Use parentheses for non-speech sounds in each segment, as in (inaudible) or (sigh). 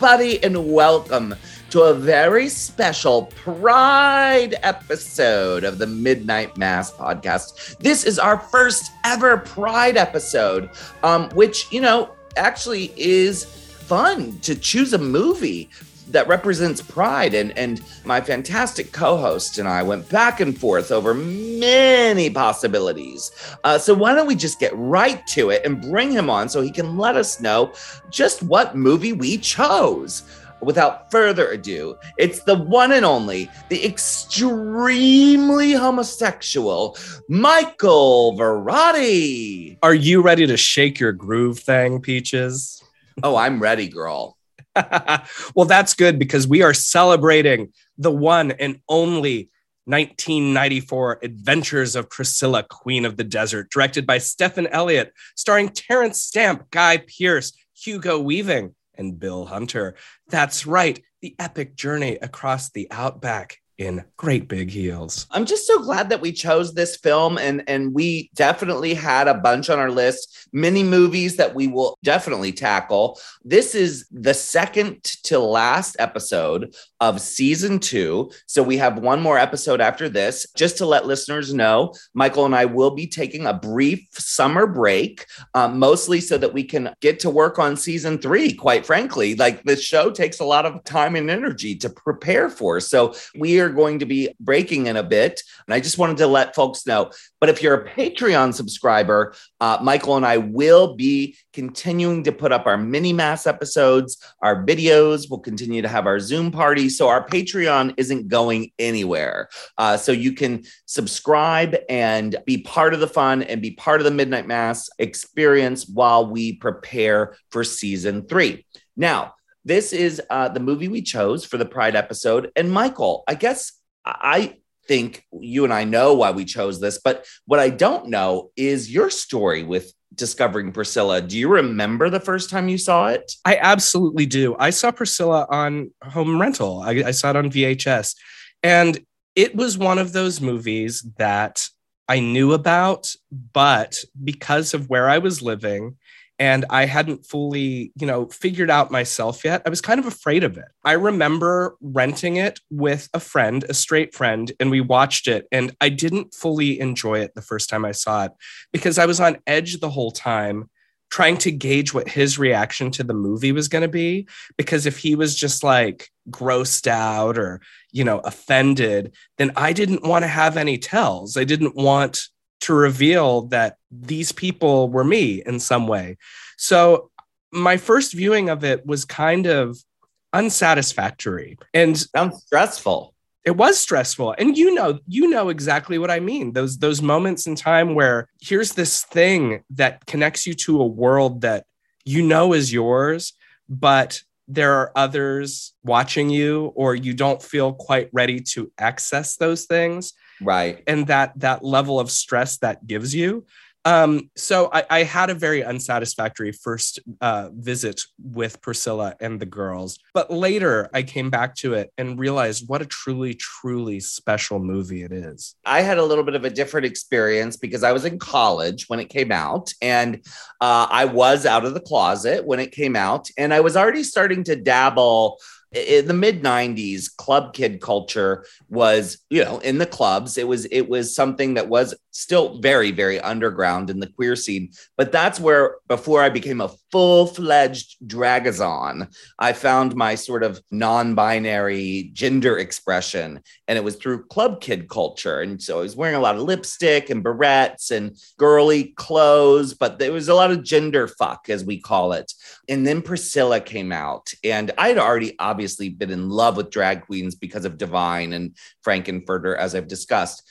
Everybody, and welcome to a very special Pride episode of the Midnight Mass podcast. This is our first ever Pride episode, um, which, you know, actually is fun to choose a movie that represents pride and and my fantastic co-host and I went back and forth over many possibilities. Uh, so why don't we just get right to it and bring him on so he can let us know just what movie we chose. Without further ado, it's the one and only, the extremely homosexual Michael Varrati. Are you ready to shake your groove thing, Peaches? Oh, I'm ready, girl. (laughs) well, that's good because we are celebrating the one and only 1994 Adventures of Priscilla, Queen of the Desert, directed by Stephan Elliott, starring Terence Stamp, Guy Pearce, Hugo Weaving, and Bill Hunter. That's right, the epic journey across the outback in great big heels. I'm just so glad that we chose this film and and we definitely had a bunch on our list, many movies that we will definitely tackle. This is the second to last episode of season 2. So we have one more episode after this. Just to let listeners know, Michael and I will be taking a brief summer break, um, mostly so that we can get to work on season 3, quite frankly. Like the show takes a lot of time and energy to prepare for. So we are are going to be breaking in a bit. And I just wanted to let folks know. But if you're a Patreon subscriber, uh, Michael and I will be continuing to put up our mini mass episodes, our videos. We'll continue to have our Zoom party. So our Patreon isn't going anywhere. Uh, so you can subscribe and be part of the fun and be part of the Midnight Mass experience while we prepare for season three. Now, this is uh, the movie we chose for the Pride episode. And Michael, I guess I think you and I know why we chose this, but what I don't know is your story with discovering Priscilla. Do you remember the first time you saw it? I absolutely do. I saw Priscilla on home rental, I, I saw it on VHS. And it was one of those movies that I knew about, but because of where I was living and I hadn't fully, you know, figured out myself yet. I was kind of afraid of it. I remember renting it with a friend, a straight friend, and we watched it and I didn't fully enjoy it the first time I saw it because I was on edge the whole time trying to gauge what his reaction to the movie was going to be because if he was just like grossed out or, you know, offended, then I didn't want to have any tells. I didn't want to reveal that these people were me in some way. So my first viewing of it was kind of unsatisfactory and sounds stressful. It was stressful. And you know, you know exactly what I mean. Those those moments in time where here's this thing that connects you to a world that you know is yours, but there are others watching you or you don't feel quite ready to access those things right and that that level of stress that gives you um, so I, I, had a very unsatisfactory first uh, visit with Priscilla and the girls, but later I came back to it and realized what a truly, truly special movie it is. I had a little bit of a different experience because I was in college when it came out, and uh, I was out of the closet when it came out, and I was already starting to dabble in the mid 90s club kid culture was you know in the clubs. It was it was something that was still very very underground in the queer scene but that's where before i became a full-fledged dragazon i found my sort of non-binary gender expression and it was through club kid culture. And so i was wearing a lot of lipstick and barrettes and girly clothes but there was a lot of gender fuck as we call it. And then priscilla came out and i had already obviously been in love with drag queens because of divine and frank-n-furter as i've discussed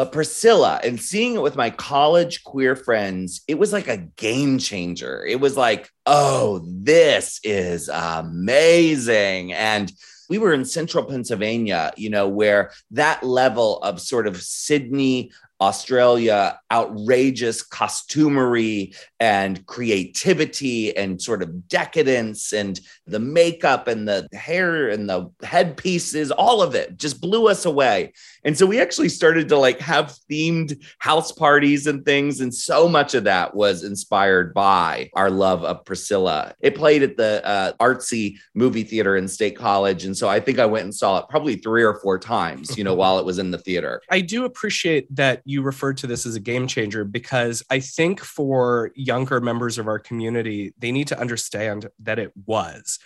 but Priscilla and seeing it with my college queer friends, it was like a game changer. It was like, oh, this is amazing. And we were in central Pennsylvania, you know, where that level of sort of Sydney Australia, outrageous costumery and creativity and sort of decadence and the makeup and the hair and the headpieces, all of it just blew us away. And so we actually started to like have themed house parties and things. And so much of that was inspired by our love of Priscilla. It played at the uh, artsy movie theater in State College. And so I think I went and saw it probably three or four times, you know, (laughs) while it was in the theater. I do appreciate that you referred to this as a game changer because I think for younger members of our community, they need to understand that it was.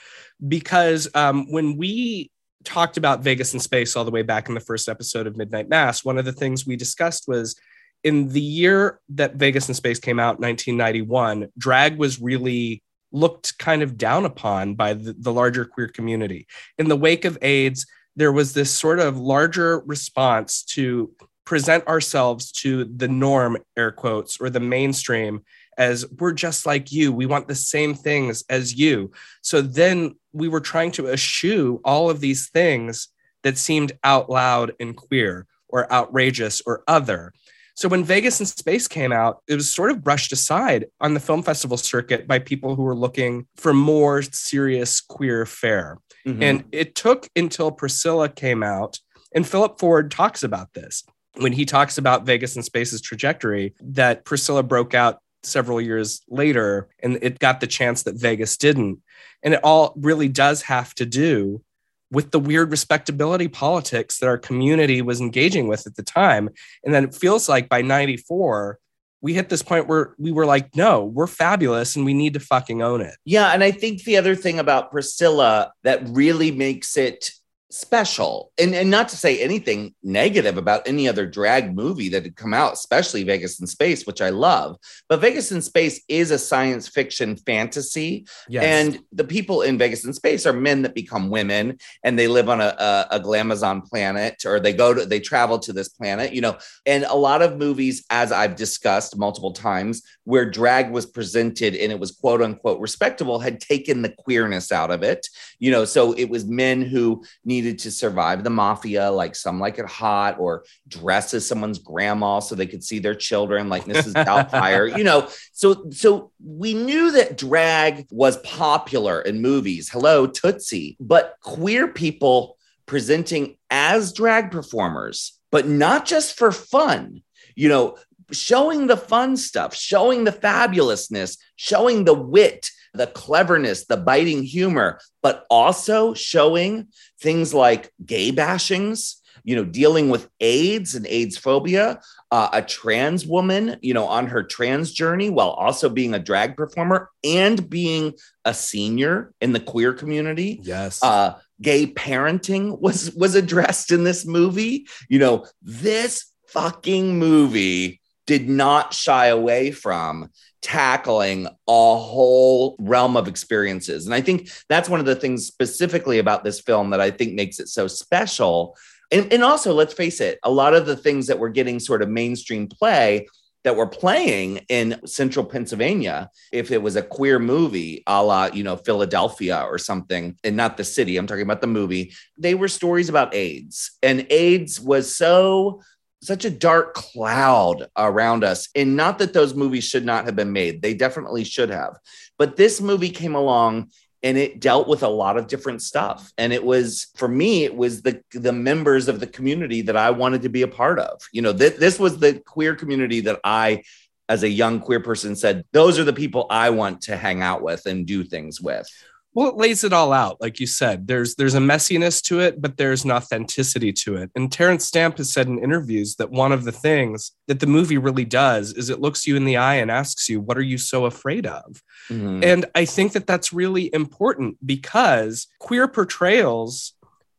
Because um, when we talked about Vegas in space all the way back in the first episode of Midnight Mass, one of the things we discussed was in the year that Vegas in Space came out, 1991, drag was really looked kind of down upon by the, the larger queer community. In the wake of AIDS, there was this sort of larger response to present ourselves to the norm, air quotes, or the mainstream as we're just like you. We want the same things as you. So then we were trying to eschew all of these things that seemed out loud and queer or outrageous or other. So when Vegas in Space came out, it was sort of brushed aside on the film festival circuit by people who were looking for more serious queer fare. Mm-hmm. And it took until Priscilla came out, and Phillip Ford talks about this when he talks about Vegas in Space's trajectory, that Priscilla broke out several years later and it got the chance that Vegas didn't. And it all really does have to do with the weird respectability politics that our community was engaging with at the time. And then it feels like by 94, we hit this point where we were like, no, we're fabulous and we need to fucking own it. Yeah. And I think the other thing about Priscilla that really makes it special. And, and not to say anything negative about any other drag movie that had come out especially vegas in space which i love. But vegas in space is a science fiction fantasy. Yes. and the people in vegas in space are men that become women and they live on a, a, a glamazon planet or they go to they travel to this planet you know. And a lot of movies as i've discussed multiple times where drag was presented and it was quote unquote respectable had taken the queerness out of it you know. So it was men who needed needed to survive the mafia, like some like it hot, or dress as someone's grandma so they could see their children, like Mrs. (laughs) Doubtfire. you know, so so we knew that drag was popular in movies. Hello, Tootsie, but queer people presenting as drag performers, but not just for fun. You know, showing the fun stuff, showing the fabulousness, showing the wit, the cleverness, the biting humor, but also showing things like gay bashings, you know, dealing with AIDS and AIDS phobia, uh, a trans woman, you know, on her trans journey while also being a drag performer and being a senior in the queer community. Yes. Uh, gay parenting was was addressed in this movie. You know, this fucking movie did not shy away from tackling a whole realm of experiences. And I think that's one of the things specifically about this film that I think makes it so special. And, and also, let's face it, a lot of the things that we're getting sort of mainstream play that were playing in central Pennsylvania, if it was a queer movie a la, you know, Philadelphia or something, and not the city, I'm talking about the movie, they were stories about AIDS. And AIDS was so such a dark cloud around us. And not that those movies should not have been made, they definitely should have. But this movie came along and it dealt with a lot of different stuff and it was for me it was the the members of the community that i wanted to be a part of you know th- this was the queer community that i as a young queer person said those are the people i want to hang out with and do things with well it lays it all out like you said. There's there's a messiness to it but there's an authenticity to it. And Terence Stamp has said in interviews that one of the things that the movie really does is it looks you in the eye and asks you what are you so afraid of? Mm-hmm. and i think that that's really important because queer portrayals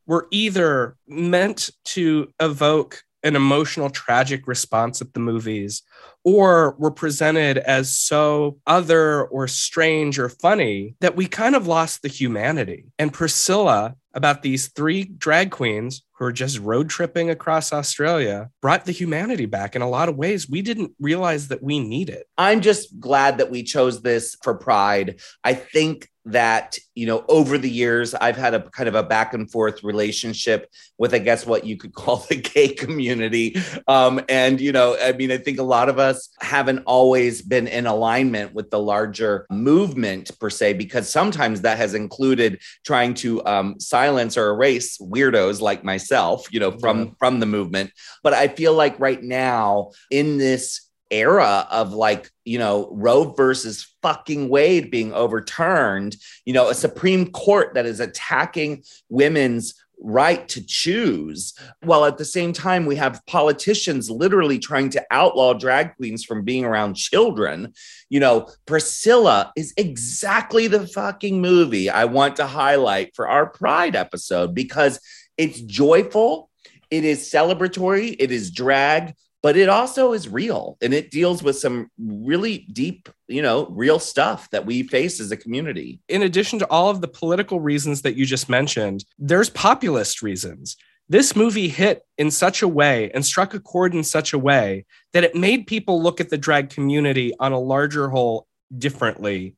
were either meant to evoke an emotional tragic response at the movies or were presented as so other or strange or funny that we kind of lost the humanity. And Priscilla, about these three drag queens who are just road tripping across Australia, brought the humanity back in a lot of ways we didn't realize that we needed. I'm just glad that we chose this for Pride. I think that, you know, over the years, I've had a kind of a back and forth relationship with, I guess, what you could (laughs) call the gay community. Um, and, you know, I mean, I think a lot of us haven't always been in alignment with the larger movement per se, because sometimes that has included trying to um, silence or erase weirdos like myself, you know, from, yeah. from the movement. But I feel like right now in this era of like, you know, Roe versus fucking Wade being overturned, you know, a Supreme Court that is attacking women's right to choose while at the same time we have politicians literally trying to outlaw drag queens from being around children. You know priscilla is exactly the fucking movie i want to highlight for our pride episode because it's joyful it is celebratory it is drag but it also is real and it deals with some really deep, you know, real stuff that we face as a community. In addition to all of the political reasons that you just mentioned, there's populist reasons. This movie hit in such a way and struck a chord in such a way that it made people look at the drag community on a larger whole differently.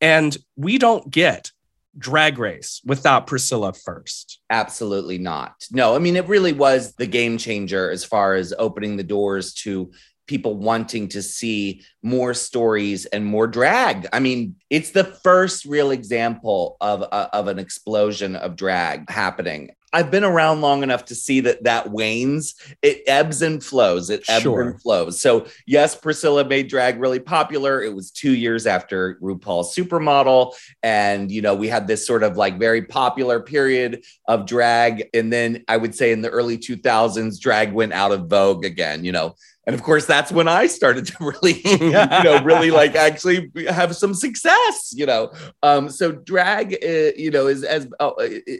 And we don't get drag race without Priscilla first. Absolutely not. No, I mean, it really was the game changer as far as opening the doors to people wanting to see more stories and more drag. I mean, it's the first real example of, uh, of an explosion of drag happening. I've been around long enough to see that that wanes. It ebbs and flows. It ebbs sure. and flows. So yes, Priscilla made drag really popular. It was two years after RuPaul's Supermodel, and you know we had this sort of like very popular period of drag, and then I would say in the early 2000s, drag went out of vogue again. You know, and of course that's when i started to (laughs) really you know really (laughs) like actually have some success you know? Um so drag uh, you know is as uh,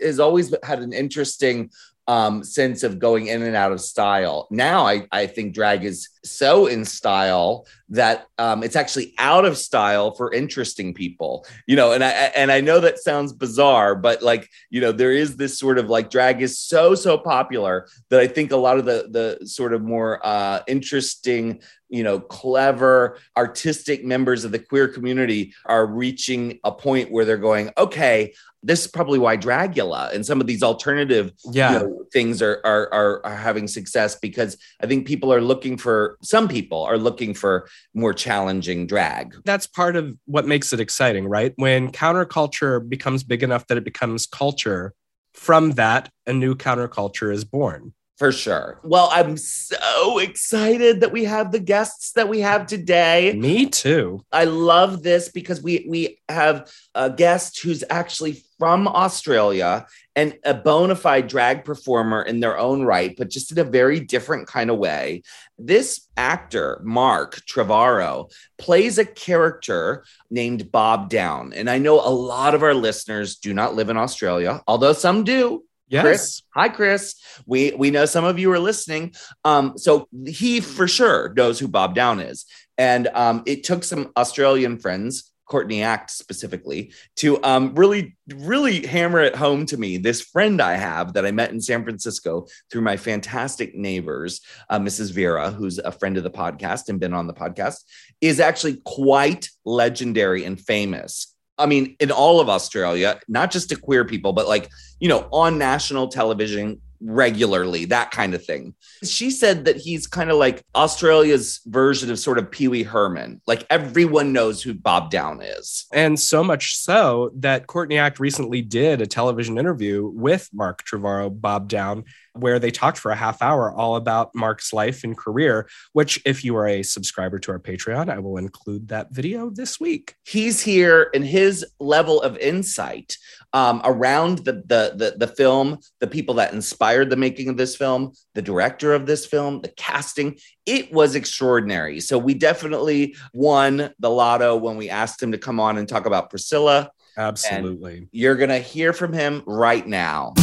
has always had an interesting um, sense of going in and out of style. Now, I, I think drag is so in style that um, it's actually out of style for interesting people, you know. And I and I know that sounds bizarre, but like you know, there is this sort of like drag is so so popular that I think a lot of the the sort of more uh, interesting you know, clever, artistic members of the queer community are reaching a point where they're going, okay, this is probably why Dragula and some of these alternative yeah. You know, things are, are, are are having success because I think people are looking for some people are looking for more challenging drag. That's part of what makes it exciting, right? When counterculture becomes big enough that it becomes culture, from that a new counterculture is born. For sure. Well, I'm so excited that we have the guests that we have today. Me too. I love this because we we have a guest who's actually from Australia and a bona fide drag performer in their own right, but just in a very different kind of way. This actor, Mark Trevorrow, plays a character named Bob Down. And I know a lot of our listeners do not live in Australia, although some do. Yes. Chris. Hi, Chris. We we know some of you are listening. Um, so he for sure knows who Bob Down is. And um, it took some Australian friends, Courtney Act specifically, to um, really, really hammer it home to me. This friend I have that I met in San Francisco through my fantastic neighbors, uh, Mrs. Vera, who's a friend of the podcast and been on the podcast, is actually quite legendary and famous I mean, in all of Australia, not just to queer people, but like, you know, on national television regularly, that kind of thing. She said that he's kind of like Australia's version of sort of Pee Wee Herman. Like everyone knows who Bob Down is. And so much so that Courtney Act recently did a television interview with Mark Trevorrow, Bob Down, where they talked for a half hour all about Mark's life and career, which, if you are a subscriber to our Patreon, I will include that video this week. He's here and his level of insight um, around the, the, the, the film, the people that inspired the making of this film, the director of this film, the casting. It was extraordinary. So we definitely won the lotto when we asked him to come on and talk about Priscilla. Absolutely. And you're going to hear from him right now.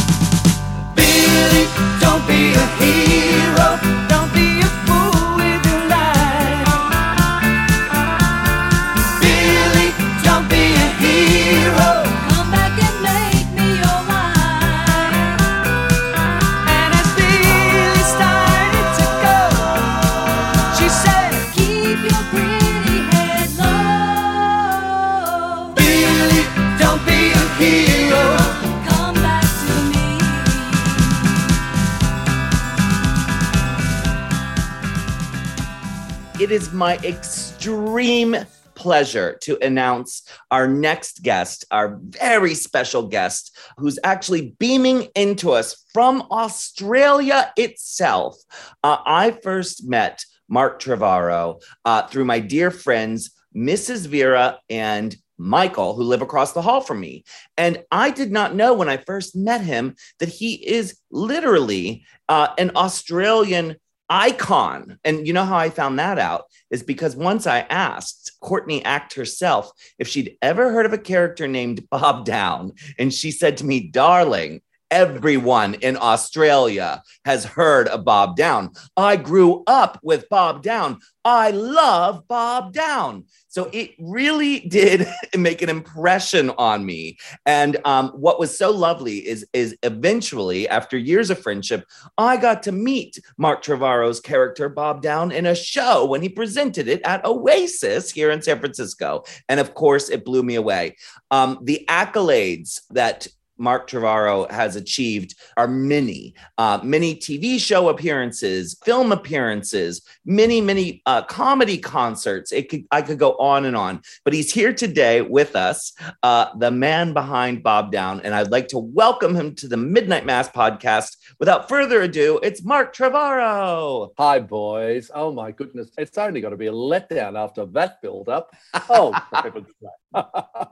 Don't be a hero. It is my extreme pleasure to announce our next guest, our very special guest, who's actually beaming into us from Australia itself. Uh, I first met Mark Trevorrow uh, through my dear friends, Mrs. Vera and Michael, who live across the hall from me. And I did not know when I first met him that he is literally uh, an Australian icon. And you know how I found that out is because once I asked Courtney Act herself if she'd ever heard of a character named Bob Down. And she said to me, darling, everyone in Australia has heard of Bob Down. I grew up with Bob Down. I love Bob Down. So it really (laughs) did make an impression on me. And um, what was so lovely is, is eventually, after years of friendship, I got to meet Mark Trevorrow's character, Bob Down, in a show when he presented it at Oasis here in San Francisco. And of course, it blew me away. Um, the accolades that Mark Trevorrow has achieved are many, uh, many TV show appearances, film appearances, many, many uh, comedy concerts. It could, I could go on and on, but he's here today with us, uh, the man behind Bob Down, and I'd like to welcome him to the Midnight Mass podcast. Without further ado, it's Mark Trevorrow. Hi, boys. Oh my goodness, it's only got to be a letdown after that build-up. Oh, (laughs) for heaven's sake. (laughs)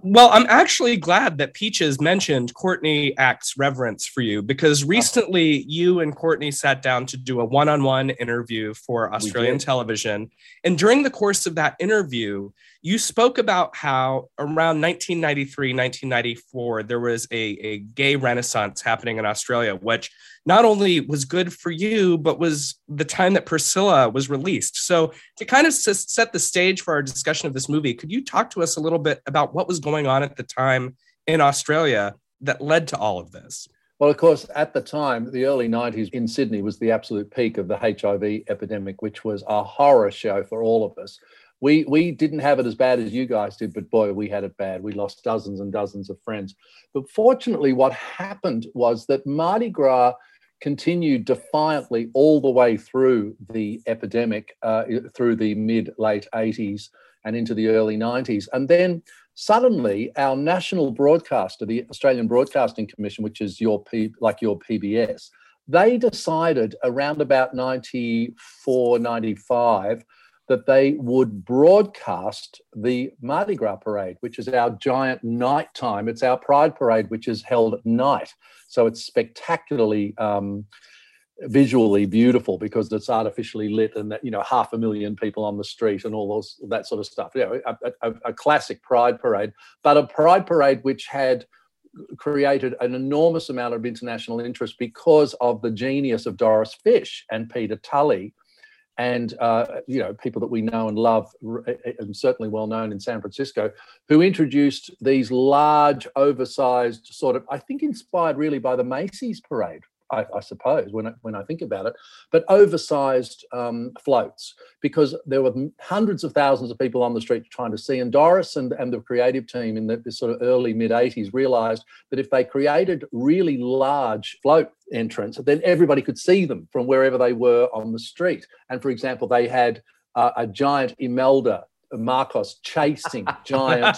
Well, I'm actually glad that Peaches mentioned Courtney Act's reverence for you because oh. recently you and Courtney sat down to do a one on one interview for Australian television. And during the course of that interview, you spoke about how around 1993, 1994, there was a, a gay renaissance happening in Australia, which not only was good for you, but was the time that Priscilla was released. So, to kind of s- set the stage for our discussion of this movie, could you talk to us a little bit about what was going on at the time in Australia that led to all of this? Well, of course, at the time, the early 90s in Sydney was the absolute peak of the HIV epidemic, which was a horror show for all of us. We, we didn't have it as bad as you guys did, but boy, we had it bad. We lost dozens and dozens of friends. But fortunately, what happened was that Mardi Gras continued defiantly all the way through the epidemic, uh, through the mid late 80s and into the early 90s. And then suddenly, our national broadcaster, the Australian Broadcasting Commission, which is your P, like your PBS, they decided around about 94, 95 that they would broadcast the Mardi Gras parade, which is our giant nighttime. It's our Pride parade, which is held at night. So it's spectacularly um, visually beautiful because it's artificially lit and that you know half a million people on the street and all those that sort of stuff. You know, a, a, a classic Pride parade, but a Pride parade which had created an enormous amount of international interest because of the genius of Doris Fish and Peter Tully and uh, you know people that we know and love and certainly well known in San Francisco who introduced these large oversized sort of I think inspired really by the Macy's parade I, I suppose when I, when I think about it but oversized um, floats because there were hundreds of thousands of people on the street trying to see and Doris and, and the creative team in the, this sort of early mid 80s realized that if they created really large float entrance then everybody could see them from wherever they were on the street and for example they had uh, a giant Imelda Marcos chasing (laughs) giant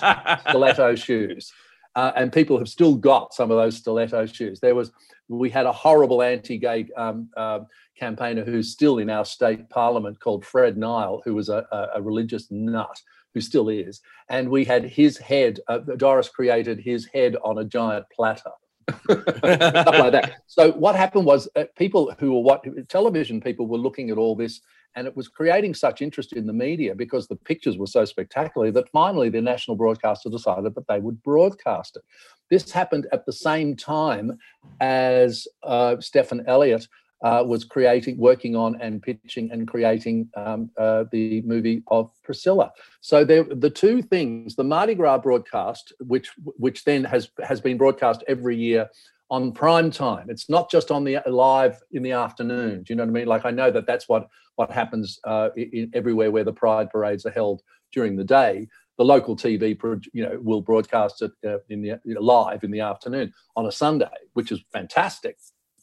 stiletto shoes. Uh, and people have still got some of those stiletto shoes. There was, we had a horrible anti-gay um, uh, campaigner who's still in our state parliament called Fred Nile, who was a, a, a religious nut, who still is. And we had his head. Uh, Doris created his head on a giant platter. (laughs) stuff like that. So what happened was uh, people who were what television people were looking at all this, and it was creating such interest in the media because the pictures were so spectacular that finally the national broadcaster decided that they would broadcast it. This happened at the same time as uh, Stephan Elliott uh, was creating, working on, and pitching and creating um, uh, the movie of Priscilla. So there, the two things: the Mardi Gras broadcast, which which then has has been broadcast every year on prime time. It's not just on the live in the afternoon. Do you know what I mean? Like I know that that's what what happens uh, in, everywhere where the Pride parades are held during the day. The local TV, you know, will broadcast it uh, in the you know, live in the afternoon on a Sunday, which is fantastic.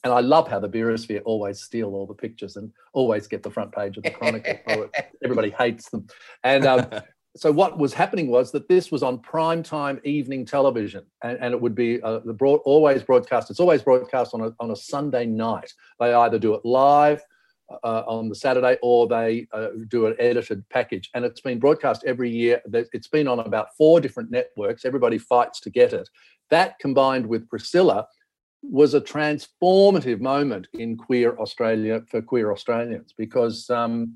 and I love how the Beerisphere always steal all the pictures and always get the front page of the Chronicle. (laughs) everybody hates them. And um, so what was happening was that this was on prime time evening television, and, and it would be uh, the broad, always broadcast. It's always broadcast on a, on a Sunday night. They either do it live uh, on the Saturday or they uh, do an edited package. And it's been broadcast every year. It's been on about four different networks. Everybody fights to get it. That combined with Priscilla was a transformative moment in queer Australia for queer Australians because, um,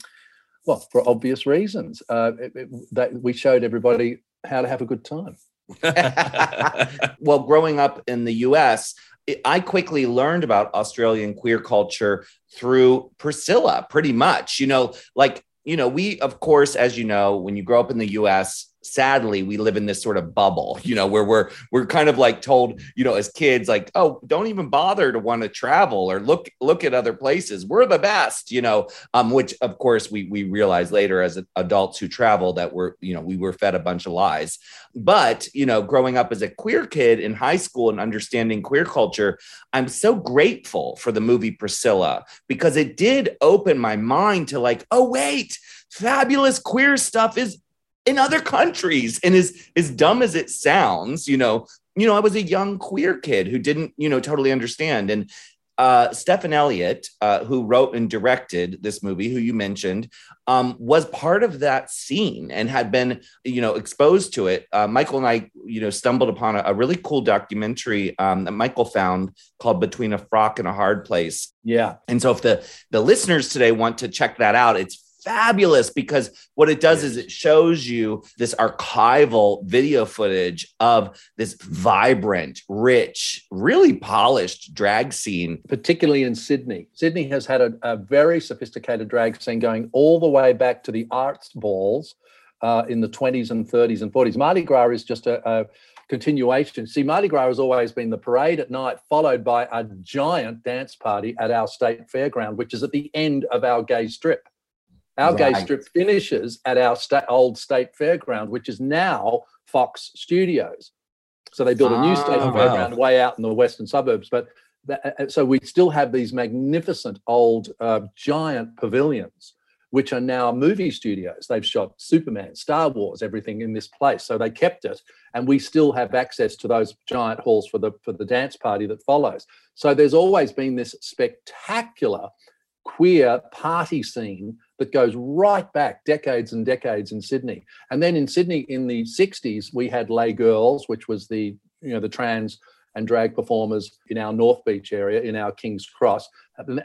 well, for obvious reasons, uh, it, it, that we showed everybody how to have a good time. (laughs) well, growing up in the US, I quickly learned about Australian queer culture through Priscilla, pretty much. You know, like, you know, we, of course, as you know, when you grow up in the US, sadly we live in this sort of bubble you know where we're we're kind of like told you know as kids like oh don't even bother to want to travel or look look at other places. We're the best you know um which of course we we realize later as adults who travel that we're you know we were fed a bunch of lies. But you know growing up as a queer kid in high school and understanding queer culture i'm so grateful for the movie priscilla because it did open my mind to like oh wait fabulous queer stuff is in other countries. And as as dumb as it sounds, you know, you know, I was a young queer kid who didn't, you know, totally understand. And uh, Stephan Elliott, uh, who wrote and directed this movie, who you mentioned, um, was part of that scene and had been, you know, exposed to it. Uh, Michael and I, you know, stumbled upon a, a really cool documentary um, that Michael found called "Between a Frock and a Hard Place." Yeah, and so if the the listeners today want to check that out, it's fabulous because what it does is it shows you this archival video footage of this vibrant, rich, really polished drag scene. Particularly in Sydney. Sydney has had a, a very sophisticated drag scene going all the way back to the arts balls uh, in the 20s and 30s and 40s. Mardi Gras is just a, a continuation. See, Mardi Gras has always been the parade at night, followed by a giant dance party at our state fairground, which is at the end of our gay strip. Our right. gay strip finishes at our sta- old state fairground, which is now Fox Studios. So they built a new state oh, fairground wow. way out in the western suburbs. But that, uh, uh, so we still have these magnificent old uh, giant pavilions, which are now movie studios. They've shot Superman, Star Wars, everything in this place. So they kept it, and we still have access to those giant halls for the for the dance party that follows. So there's always been this spectacular queer party scene that goes right back decades and decades in Sydney. And then in Sydney in the 60s, we had Les Girls, which was the, you know, the trans and drag performers in our North Beach area, in our King's Cross.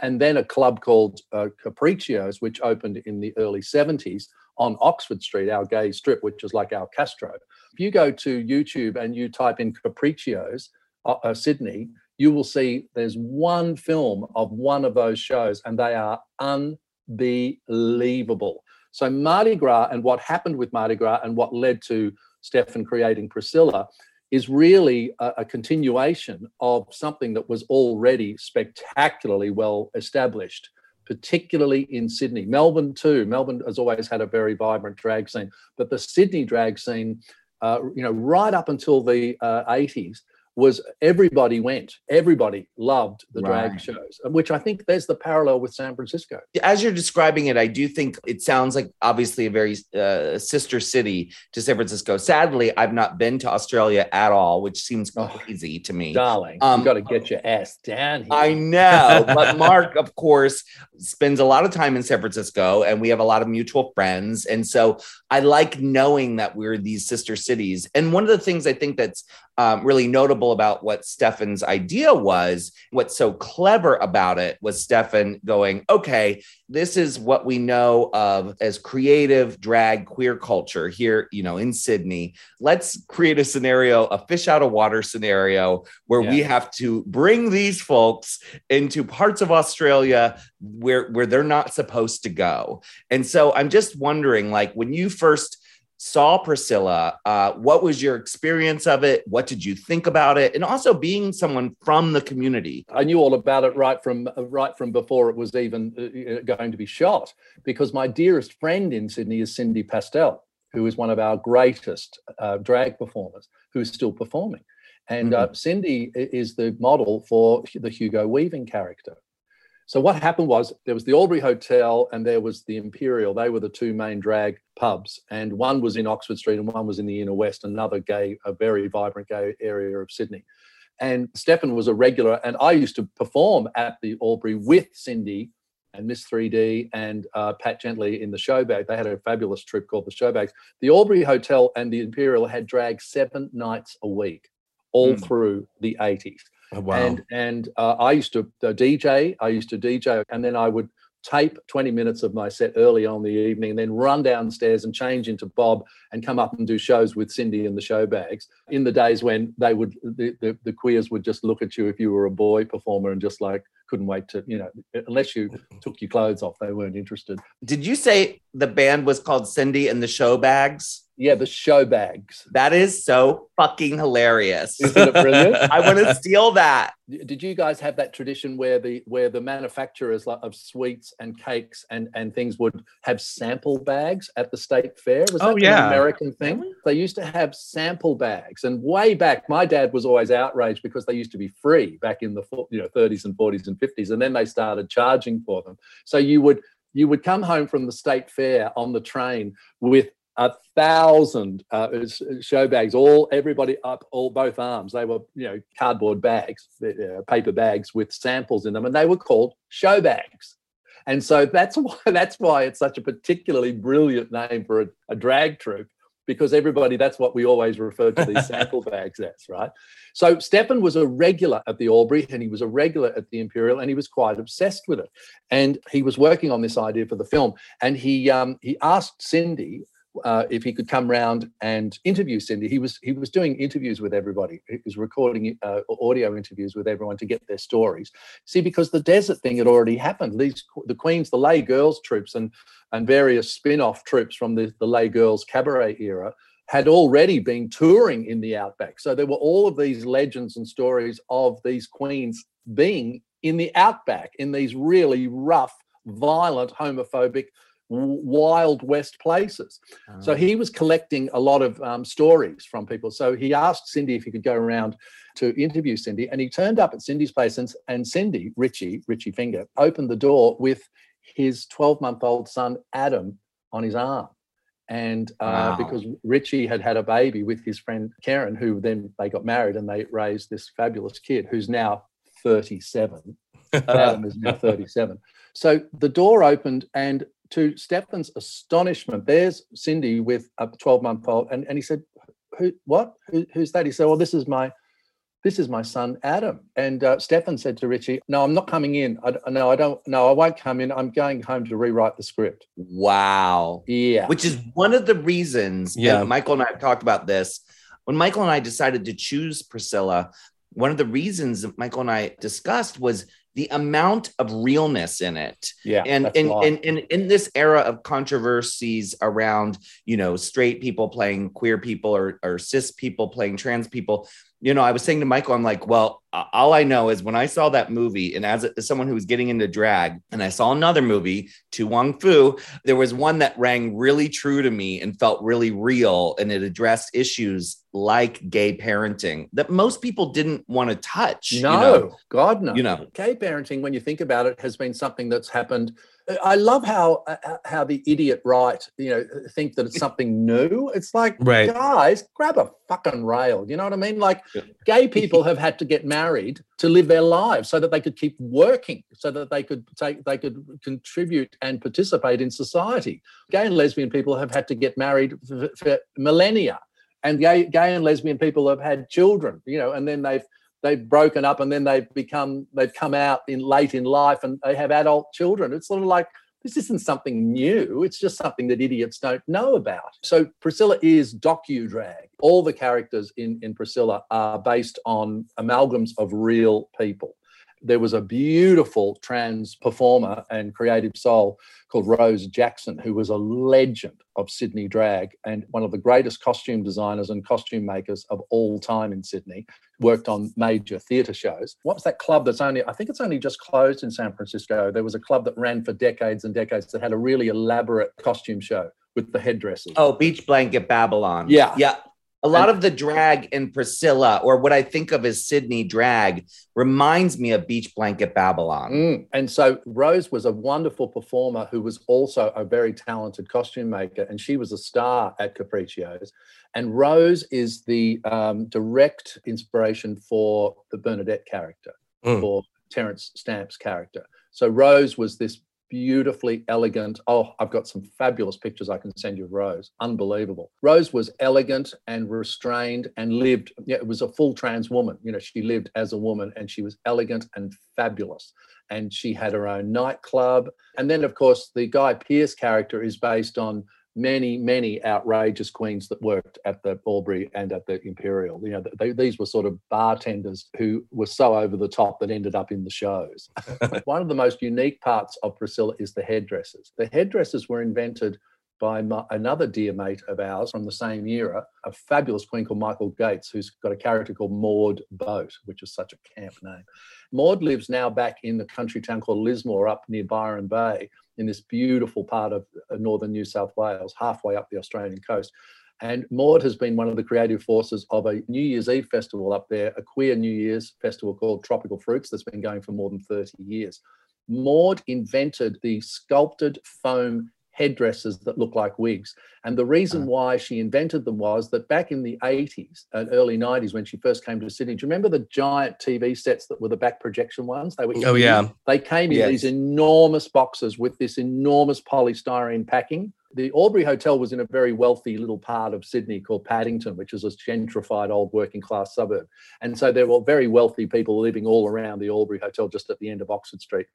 And then a club called uh, Capriccios, which opened in the early 70s on Oxford Street, our gay strip, which is like our Castro. If you go to YouTube and you type in Capriccios, uh, uh, Sydney, you will see there's one film of one of those shows, and they are unbelievable. So Mardi Gras and what happened with Mardi Gras and what led to Stephan creating Priscilla is really a, a, continuation of something that was already spectacularly well established, particularly in Sydney. Melbourne too. Melbourne has always had a very vibrant drag scene, but the Sydney drag scene, uh, you know, right up until the uh, 80s, was everybody went, everybody loved the right. drag shows, which I think there's the parallel with San Francisco. As you're describing it, I do think it sounds like obviously a very uh, sister city to San Francisco. Sadly, I've not been to Australia at all, which seems oh, crazy to me. Darling, um, you got to get your ass down here. I know, but Mark, of course, spends a lot of time in San Francisco, and we have a lot of mutual friends, and so I like knowing that we're these sister cities. And one of the things I think that's um, really notable about what Stephan's idea was. What's so clever about it was Stephan going, okay, this is what we know of as creative drag queer culture here, you know, in Sydney. Let's create a scenario, a fish out of water scenario, where yeah. we have to bring these folks into parts of Australia where where they're not supposed to go. And so I'm just wondering, like, when you first saw Priscilla. Uh, what was your experience of it? What did you think about it? And also being someone from the community. I knew all about it right from right from before it was even uh, going to be shot, because my dearest friend in Sydney is Cindy Pastel, who is one of our greatest uh, drag performers, who is still performing. And uh, Cindy is the model for the Hugo Weaving character. So what happened was there was the Albury Hotel and there was the Imperial. They were the two main drag pubs, and one was in Oxford Street and one was in the Inner West, another gay, a very vibrant gay area of Sydney. And Stephan was a regular, and I used to perform at the Albury with Cindy and Miss 3D and uh, Pat Gently in the Showbag. They had a fabulous troupe called the Showbags. The Albury Hotel and the Imperial had drag seven nights a week, all Mm. through the 80s. Oh, wow. And and uh, I used to uh, DJ. I used to DJ, and then I would tape 20 minutes of my set early on the evening, and then run downstairs and change into Bob and come up and do shows with Cindy and the show bags. In the days when they would the, the, the queers would just look at you if you were a boy performer and just like couldn't wait to you know unless you took your clothes off they weren't interested. Did you say the band was called Cindy and the Show Bags? Yeah, the show bags. That is so fucking hilarious. Isn't it brilliant? (laughs) I want to steal that. did you guys have that tradition where the where the manufacturers of sweets and cakes and and things would have sample bags at the state fair was oh, that Oh, an yeah. american thing they used to have sample bags and way back my dad was always outraged because they used to be free back in the you know 30s and 40s and 50s and then they started charging for them so you would you would come home from the state fair on the train with a thousand uh, show bags, all everybody up, all both arms. They were, you know, cardboard bags, uh, paper bags with samples in them, and they were called show bags. And so that's (laughs) why that's why it's such a particularly brilliant name for a, a drag troupe because everybody that's what we always refer to these (laughs) sample bags as, right? So Stephan was a regular at the Albury and he was a regular at the Imperial and he was quite obsessed with it. And he was working on this idea for the film and he um, he asked Cindy uh, if he could come round and interview Cindy. He was he was doing interviews with everybody. He was recording uh, audio interviews with everyone to get their stories. See, because the desert thing had already happened. These the Queens, the Les Girls troops, and and various spin-off troops from the, the Les Girls cabaret era had already been touring in the outback. So there were all of these legends and stories of these queens being in the outback in these really rough, violent, homophobic, wild west places. So he was collecting a lot of um, stories from people. So he asked Cindy if he could go around to interview Cindy, and he turned up at Cindy's place, and, and Cindy, Richie, Richie Finger, opened the door with his 12 month old son, Adam, on his arm. And uh, Wow. because Richie had had a baby with his friend Karen, who then they got married and they raised this fabulous kid who's now 37. (laughs) Adam is now 37. So the door opened, and to Stephan's astonishment, there's Cindy with a 12 month old. And, and he said, Who, what? Who, who's that? He said, Well, this is my. This is my son Adam, and uh, Stephan said to Richie, "No, I'm not coming in. I, d- no, I don't. No, I won't come in. I'm going home to rewrite the script." Wow. Yeah, Which is one of the reasons Yeah. that Michael and I have talked about this. When Michael and I decided to choose Priscilla, one of the reasons that Michael and I discussed was the amount of realness in it. yeah, and why. and and in this era of controversies around you know straight people playing queer people or, or cis people playing trans people you know i was saying to michael i'm like well all i know is when i saw that movie and as, a, as someone who was getting into drag and i saw another movie To Wong Foo there was one that rang really true to me and felt really real and it addressed issues like gay parenting that most people didn't want to touch no, you know, God no. you know gay parenting, when you think about it, has been something that's happened. I love how uh, how the idiot right, you know, think that it's something (laughs) new. It's like, Right. guys, grab a fucking rail. You know what I mean? Like, gay people (laughs) have had to get married to live their lives so that they could keep working, so that they could take, they could contribute and participate in society. Gay and lesbian people have had to get married for, for millennia, and gay, gay and lesbian people have had children. You know, and then they've they've broken up and then they've become they've come out in late in life and they have adult children. It's sort of like this isn't something new. It's just something that idiots don't know about. So priscilla is docudrag. All the characters in in priscilla are based on amalgams of real people there was a beautiful trans performer and creative soul called Rose Jackson, who was a legend of Sydney drag and one of the greatest costume designers and costume makers of all time in Sydney. Worked on major theatre shows. What was that club that's only, I think it's only just closed in San Francisco. There was a club that ran for decades and decades that had a really elaborate costume show with the headdresses. oh beach blanket babylon Yeah. yeah A lot of the drag in Priscilla, or what I think of as Sydney drag, reminds me of Beach Blanket Babylon. Mm. And so Rose was a wonderful performer who was also a very talented costume maker, and she was a star at Capriccio's. And Rose is the um, direct inspiration for the Bernadette character, Mm. for Terence Stamp's character. So Rose was this beautifully elegant. Oh, I've got some fabulous pictures I can send you of Rose. Unbelievable. Rose was elegant and restrained and lived. Yeah, it was a full trans woman. You know, she lived as a woman and she was elegant and fabulous. And she had her own nightclub. And then, of course, the Guy Pearce character is based on many, many outrageous queens that worked at the Albury and at the Imperial. You know, they, these were sort of bartenders who were so over the top that ended up in the shows. (laughs) One of the most unique parts of Priscilla is the hairdressers. The hairdressers were invented by my, another dear mate of ours from the same era, a fabulous queen called Michael Gates, who's got a character called Maud Boat, which is such a camp name. Maud lives now back in the country town called Lismore up near Byron Bay in this beautiful part of uh, northern New South Wales, halfway up the Australian coast. And Maud has been one of the creative forces of a New Year's Eve festival up there, a queer New Year's festival called Tropical Fruits that's been going for more than 30 years. Maud invented the sculpted foam headdresses that look like wigs. And the reason uh-huh. why she invented them was that back in the 80s and uh, early 90s, when she first came to Sydney, do you remember the giant TV sets that were the back projection ones? They were Oh, yeah. they came in Yes. these enormous boxes with this enormous polystyrene packing. The Albury Hotel was in a very wealthy little part of Sydney called Paddington, which is a gentrified old working class suburb. And so there were very wealthy people living all around the Albury Hotel just at the end of Oxford Street.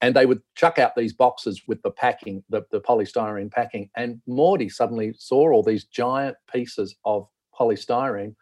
And they would chuck out these boxes with the packing, the, the polystyrene packing. And Maudie suddenly saw all these giant pieces of polystyrene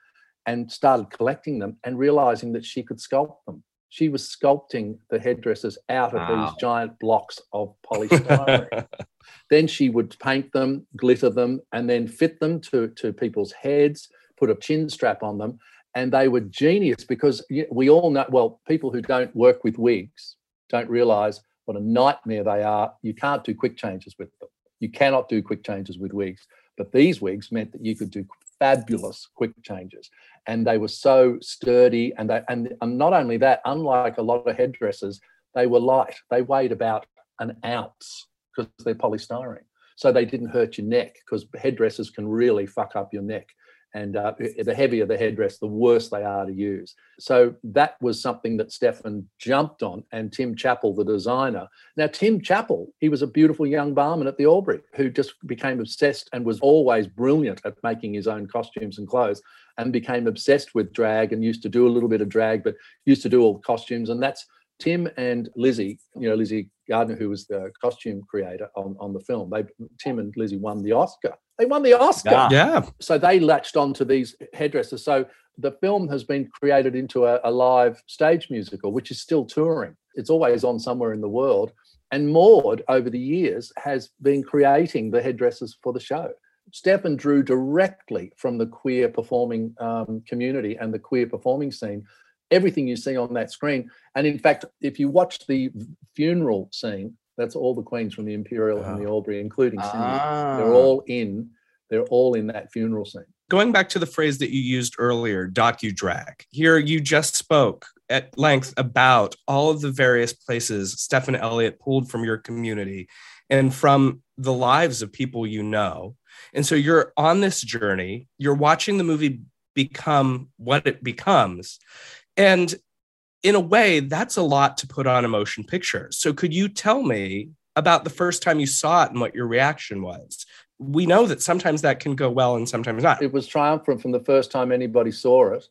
and started collecting them and realizing that she could sculpt them. She was sculpting the headdresses out of Wow. these giant blocks of polystyrene. (laughs) then she would paint them, glitter them, and then fit them to, to people's heads, put a chin strap on them. And they were genius because we all know, well, people who don't work with wigs don't realize what a nightmare they are. You can't do quick changes with them. You cannot do quick changes with wigs. But these wigs meant that you could do fabulous quick changes. And they were so sturdy. And, they, and, and not only that, unlike a lot of headdresses, they were light. They weighed about an ounce because they're polystyrene. So they didn't hurt your neck because headdresses can really fuck up your neck. And uh, the heavier the headdress, the worse they are to use. So that was something that Stephan jumped on. And Tim Chappell, the designer. Now, Tim Chappell, he was a beautiful young barman at the Albury who just became obsessed and was always brilliant at making his own costumes and clothes and became obsessed with drag and used to do a little bit of drag, but used to do all the costumes. And that's Tim and Lizzie, you know, Lizzie Gardiner, who was the costume creator on, on the film. They Tim and Lizzie won the Oscar. They won the Oscar. Yeah. yeah. So they latched onto these headdresses. So the film has been created into a, a live stage musical, which is still touring. It's always on somewhere in the world. And Maud, over the years, has been creating the headdresses for the show. Stephan drew directly from the queer performing um, community and the queer performing scene everything you see on that screen. And in fact, if you watch the funeral scene, that's all the queens from the Imperial and the Albury, including Cindy. They're Ah. all in. They're all in that funeral scene. Going back to the phrase that you used earlier, docu-drag. Here you just spoke at length about all of the various places Stephan Elliott pulled from your community and from the lives of people you know. And so you're on this journey, you're watching the movie become what it becomes. And in a way, that's a lot to put on a motion picture. So could you tell me about the first time you saw it and what your reaction was? We know that sometimes that can go well and sometimes not. It was triumphant from the first time anybody saw it.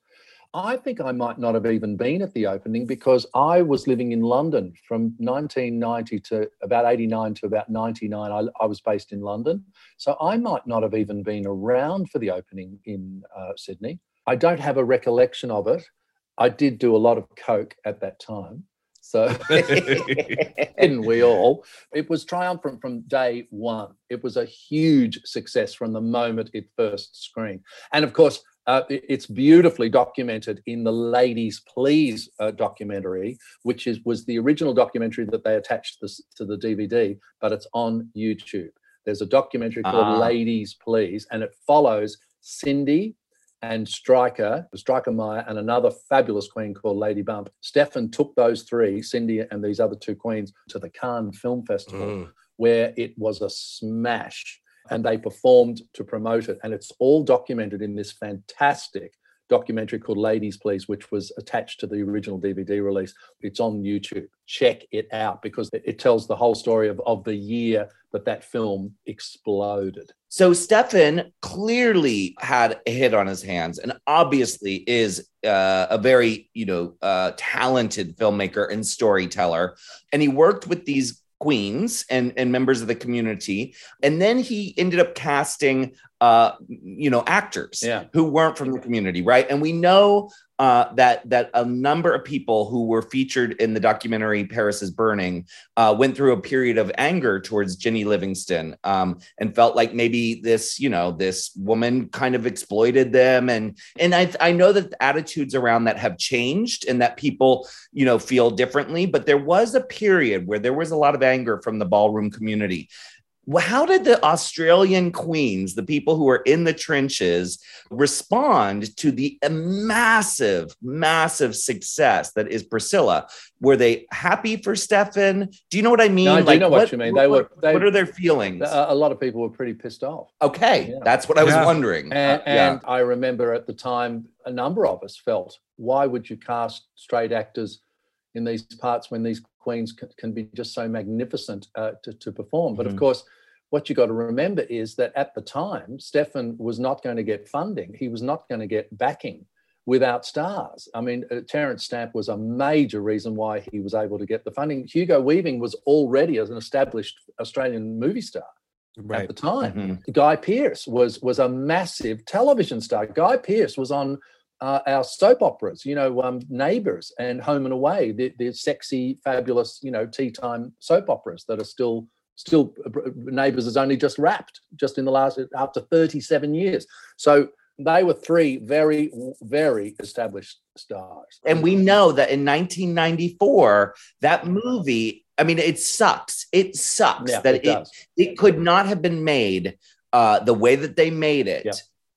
I think I might not have even been at the opening because I was living in London from 1990 to about 89 to about 99. I, I was based in London. So I might not have even been around for the opening in uh, Sydney. I don't have a recollection of it. I did do a lot of Coke at that time. So (laughs) (laughs) didn't we all? It was triumphant from day one. It was a huge success from the moment it first screened. And of course, uh, it's beautifully documented in the Ladies Please uh, documentary, which is was the original documentary that they attached this, to the DVD, but it's on YouTube. There's a documentary called Ah. Ladies Please, and it follows Cindy and Striker, Striker Meyer, and another fabulous queen called Lady Bump. Stephan took those three, Cindy and these other two queens, to the Cannes Film Festival, Mm. where it was a smash. And they performed to promote it. And it's all documented in this fantastic documentary called Ladies Please, which was attached to the original DVD release. It's on YouTube. Check it out because it, tells the whole story of, of the year that that film exploded. So Stephan clearly had a hit on his hands, and obviously is uh, a very you know uh, talented filmmaker and storyteller. And he worked with these queens and and members of the community, and then he ended up casting uh, you know actors Yeah. who weren't from the community, right? And we know uh, that that a number of people who were featured in the documentary Paris is Burning uh, went through a period of anger towards Jennie Livingston um, and felt like maybe this, you know, this woman kind of exploited them, and and I I know that attitudes around that have changed and that people you know feel differently, but there was a period where there was a lot of anger from the ballroom community. Well, How did the Australian queens, the people who are in the trenches, respond to the massive, massive success that is Priscilla? Were they happy for Stephan? Do you know what I mean? No, I do know what you mean. They were- they- what are their feelings? A, a lot of people were pretty pissed off. okay, Yeah. that's what I was Yeah. wondering. And, Uh, yeah. and I remember at the time, a number of us felt, why would you cast straight actors in these parts when these queens can, can be just so magnificent uh, to, to perform? But Mhm. of course, what you got to remember is that at the time, Stephan was not going to get funding. He was not going to get backing without stars. I mean, uh, Terence Stamp was a major reason why he was able to get the funding. Hugo Weaving was already as an established Australian movie star at the time. Mhm. Guy Pearce was was a massive television star. Guy Pearce was on uh, our soap operas, you know, um, Neighbours and Home and Away, the, the sexy, fabulous, you know, tea time soap operas that are still still Neighbours has only just wrapped just in the last after 37 years. So they were three very very established stars. And we know that in 1994, that movie, I mean, it sucks. It sucks yeah, that it it, it could not have been made uh, the way that they made it. Yeah.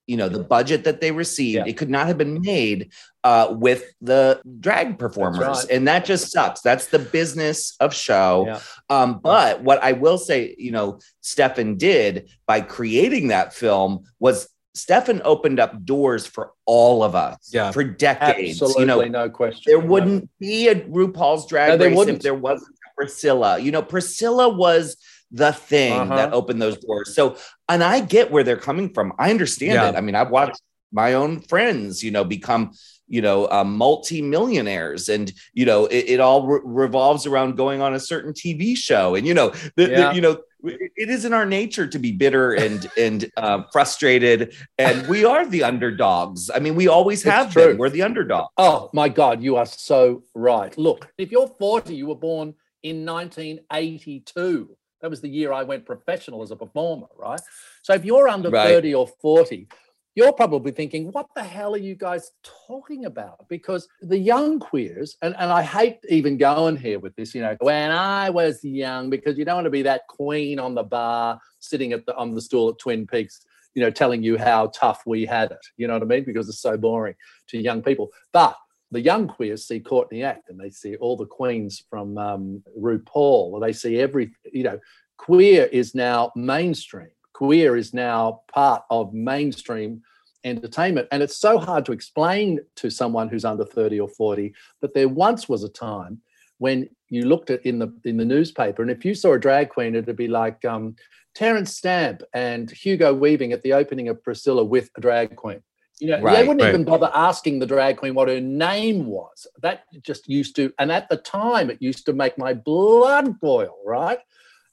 You know, the budget that they received, Yeah. it could not have been made uh, with the drag performers. right. And that just sucks. That's the business of show. Yeah. Um, but what I will say, you know, Stephan did by creating that film was Stephan opened up doors for all of us Yeah. for decades. Absolutely, You know, no question. there No. wouldn't be a RuPaul's Drag No, Race wouldn't. if there wasn't Priscilla. You know, Priscilla was the thing Uh-huh. that opened those doors. So, and I get where they're coming from. I understand Yeah. it. I mean, I've watched my own friends, you know, become, you know, uh, multi-millionaires, and you know, it, it all re- revolves around going on a certain TV show, and you know, the, the- you know. It is in our nature to be bitter and (laughs) and uh, frustrated, and we are the underdogs. I mean, we always It's have true. been. We're the underdog. Oh my God, you are so right. Look, if you're 40, you were born in 1982. That was the year I went professional as a performer, right? So if you're under Right. 30 or 40, you're probably thinking, what the hell are you guys talking about? Because the young queers, and, and I hate even going here with this, you know, when I was young, because you don't want to be that queen on the bar sitting at the on the stool at Twin Peaks, you know, telling you how tough we had it. You know what I mean? Because it's so boring to young people. But the young queers see Courtney Act and they see all the queens from um, RuPaul, they see every, you know, queer is now mainstream. Queer is now part of mainstream entertainment. And it's so hard to explain to someone who's under 30 or 40 that there once was a time when you looked at in the in the newspaper, and if you saw a drag queen, it'd be like um, Terence Stamp and Hugo Weaving at the opening of Priscilla with a drag queen. You know, they wouldn't right. even bother asking the drag queen what her name was. That just used to, and at the time, it used to make my blood boil, right?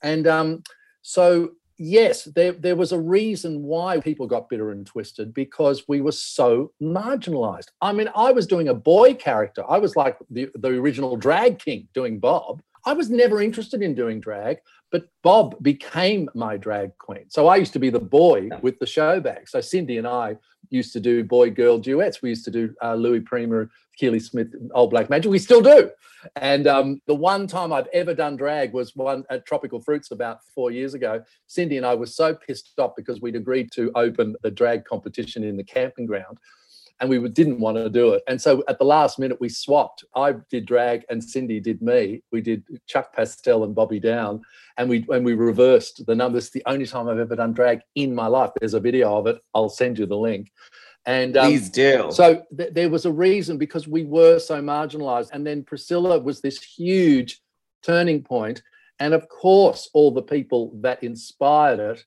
And um, so, yes, there, there was a reason why people got bitter and twisted because we were so marginalized. I mean, I was doing a boy character. I was like the, the original drag king doing Bob. I was never interested in doing drag, but Bob became my drag queen. So I used to be the boy with the show bag. So Cindy and I used to do boy girl duets. We used to do uh, Louis Prima, Keely Smith, Old Black Magic. We still do. And um, the one time I've ever done drag was one at Tropical Fruits about four years ago. Cindy and I were so pissed off because we'd agreed to open the drag competition in the camping ground and we didn't want to do it. And so at the last minute, we swapped. I did drag, and Cindy did me. We did Chuck Pastel and Bobby Down, and we and we reversed the numbers. The only time I've ever done drag in my life. There's a video of it. I'll send you the link. And um, Please do. so th- there was a reason because we were so marginalized. And then Priscilla was this huge turning point. And of course, all the people that inspired it.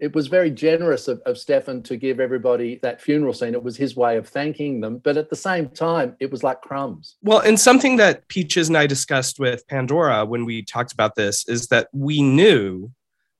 It was very generous of, of Stephan to give everybody that funeral scene. It was his way of thanking them. But at the same time, it was like crumbs. Well, and something that Peaches and I discussed with Pandora when we talked about this is that we knew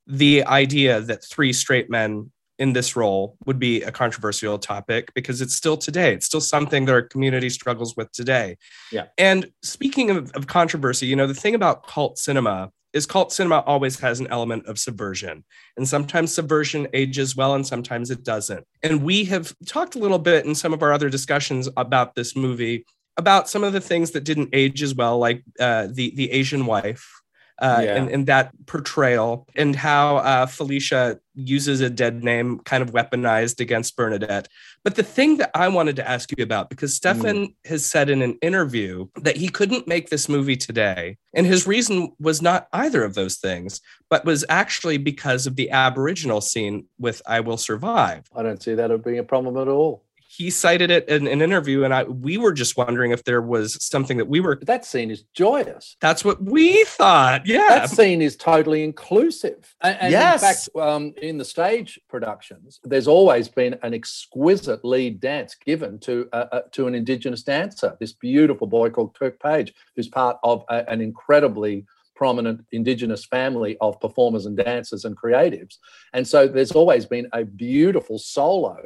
the idea that three straight men in this role would be a controversial topic because it's still today. It's still something that our community struggles with today. Yeah. And speaking of, of controversy, you know, the thing about cult cinema is cult cinema always has an element of subversion. And sometimes subversion ages well and sometimes it doesn't. And we have talked a little bit in some of our other discussions about this movie about some of the things that didn't age as well, like uh, the the Asian wife, uh, Yeah. and, and that portrayal, and how uh, Felicia uses a dead name kind of weaponized against Bernadette. But the thing that I wanted to ask you about, because Stephan has said in an interview that he couldn't make this movie today, and his reason was not either of those things, but was actually because of the Aboriginal scene with "I Will Survive." I don't see that as being a problem at all. He cited it in an interview and I we were just wondering if there was something that we were that scene is joyous. that's what we thought. Yeah. That scene is totally inclusive. And, and Yes. in fact, um, in the stage productions, there's always been an exquisite lead dance given to uh, uh, to an Indigenous dancer. This beautiful boy called Kirk Page, who's part of a- an incredibly prominent Indigenous family of performers and dancers and creatives. And so there's always been a beautiful solo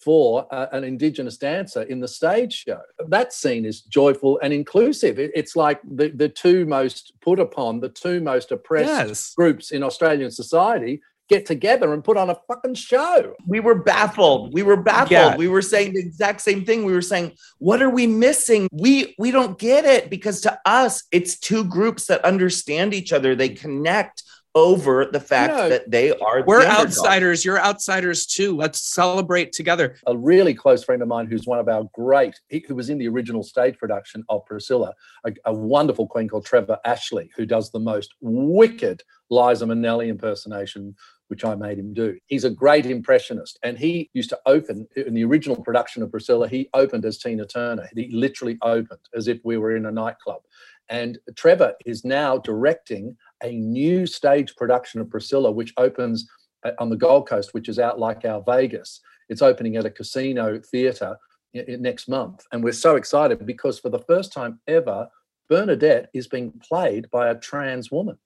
for uh, an Indigenous dancer in the stage show. That scene is joyful and inclusive. It- it's like the, the two most put upon, the two most oppressed yes. groups in Australian society get together and put on a fucking show. we were baffled. We were baffled. Yeah. We were saying the exact same thing. We were saying, what are we missing? We we don't get it because to us, it's two groups that understand each other. They connect over the fact know, that they are We're the outsiders. You're outsiders too. Let's celebrate together. A really close friend of mine who's one of our great, he, who was in the original stage production of Priscilla, a, a wonderful queen called Trevor Ashley, who does the most wicked Liza Minnelli impersonation, which I made him do. He's a great impressionist. And he used to open in the original production of Priscilla, he opened as Tina Turner. He literally opened as if we were in a nightclub. And Trevor is now directing a new stage production of Priscilla, which opens uh, on the Gold Coast, which is out like our Vegas. It's opening at a casino theatre next month. And we're so excited because for the first time ever, Bernadette is being played by a trans woman.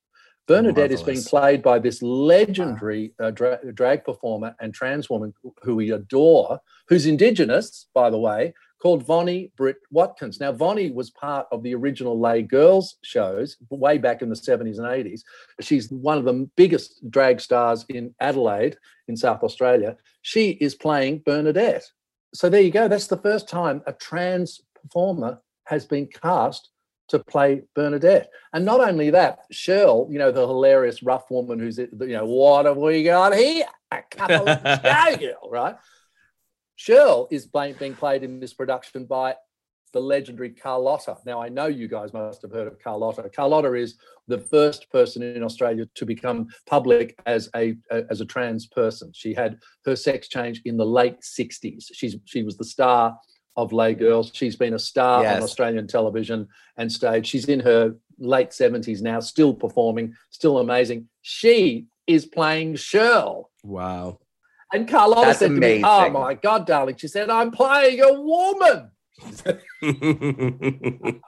Bernadette is being played by this legendary uh, dra- drag performer and trans woman who we adore, who's Indigenous, by the way, called Vonnie Britt Watkins. Now, Vonnie was part of the original Les Girls shows way back in the 70s and 80s. She's one of the biggest drag stars in Adelaide, in South Australia. She is playing Bernadette. So there you go. That's the first time a trans performer has been cast to play Bernadette. And not only that, Cheryl, you know, the hilarious rough woman who's, you know, what have we got here? A couple of (laughs) showgirl, right? Cheryl is playing, being played in this production by the legendary Carlotta. Now, I know you guys must have heard of Carlotta. Carlotta is the first person in Australia to become public as a, as a trans person. She had her sex change in the late 60s. She's she was the star of Les Girls. She's been a star on Australian television and stage. She's in her late 70s now, still performing, still amazing. She is playing Cheryl. Wow. And Carlotta That's said to me, Oh my God, darling. She said, I'm playing a woman. (laughs)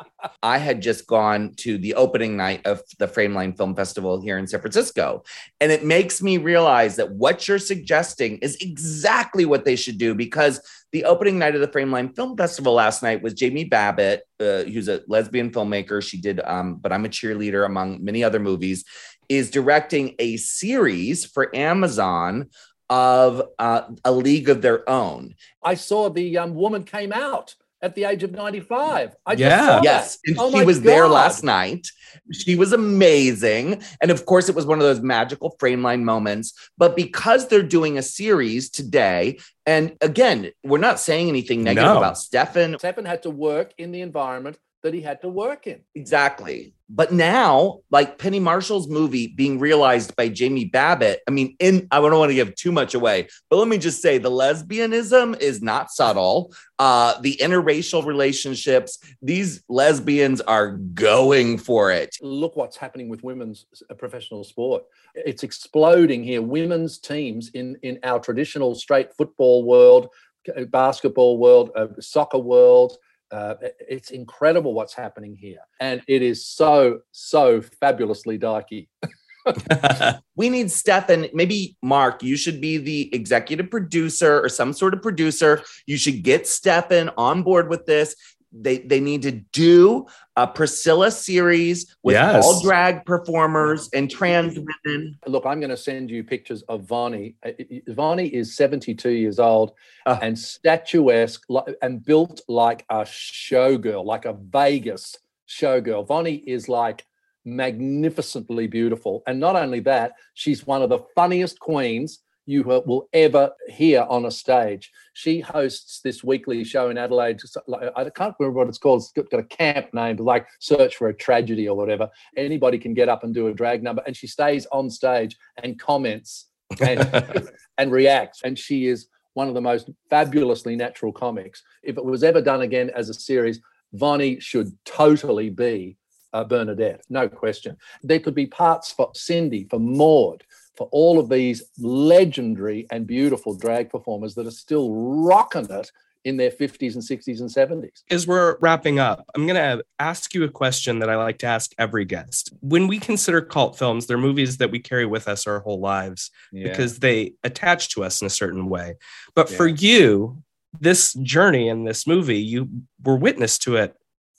I had just gone to the opening night of the Frameline Film Festival here in San Francisco. And it makes me realize that what you're suggesting is exactly what they should do because the opening night of the Frameline Film Festival last night was Jamie Babbitt, uh, who's a lesbian filmmaker. She did um, But I'm a Cheerleader, among many other movies, is directing a series for Amazon of uh, A League of Their Own. I saw the um, woman came out at the age of 95. I just Yeah. saw that. Yes, and Oh she my was there last night. She was amazing, and of course, it was one of those magical frameline moments. But because they're doing a series today, and again, we're not saying anything negative No. about Stephan. Stephan had to work in the environment that he had to work in. Exactly. But now, like Penny Marshall's movie being realized by Jamie Babbitt, I mean, in I don't want to give too much away, but let me just say the lesbianism is not subtle. Uh, the interracial relationships, these lesbians are going for it. Look what's happening with women's uh, professional sport. It's exploding here. Women's teams in, in our traditional straight football world, uh, basketball world, uh, soccer world. Uh, it's incredible what's happening here. And it is so, so fabulously dykey. (laughs) we need Stephan. Maybe Mark, you should be the executive producer or some sort of producer. You should get Stephan on board with this. They they need to do a Priscilla series with Yes. all drag performers and trans women. Look, I'm going to send you pictures of Vonnie. Uh, Vonnie is 72 years old Ah. and statuesque and built like a showgirl, like a Vegas showgirl. Vonnie is like magnificently beautiful. And not only that, she's one of the funniest queens you will ever hear on a stage. She hosts this weekly show in Adelaide. I can't remember what it's called. It's got a camp name, like Search for a Tragedy or whatever. Anybody can get up and do a drag number. And she stays on stage and comments and, (laughs) and reacts. And she is one of the most fabulously natural comics. If it was ever done again as a series, Vonnie should totally be uh, Bernadette, no question. There could be parts for Cindy, for Maud, for all of these legendary and beautiful drag performers that are still rocking it in their 50s and 60s and 70s. As we're wrapping up, I'm going to ask you a question that I like to ask every guest. When we consider cult films, they're movies that we carry with us our whole lives because they attach to us in a certain way. But for you, this journey in this movie, you were witness to it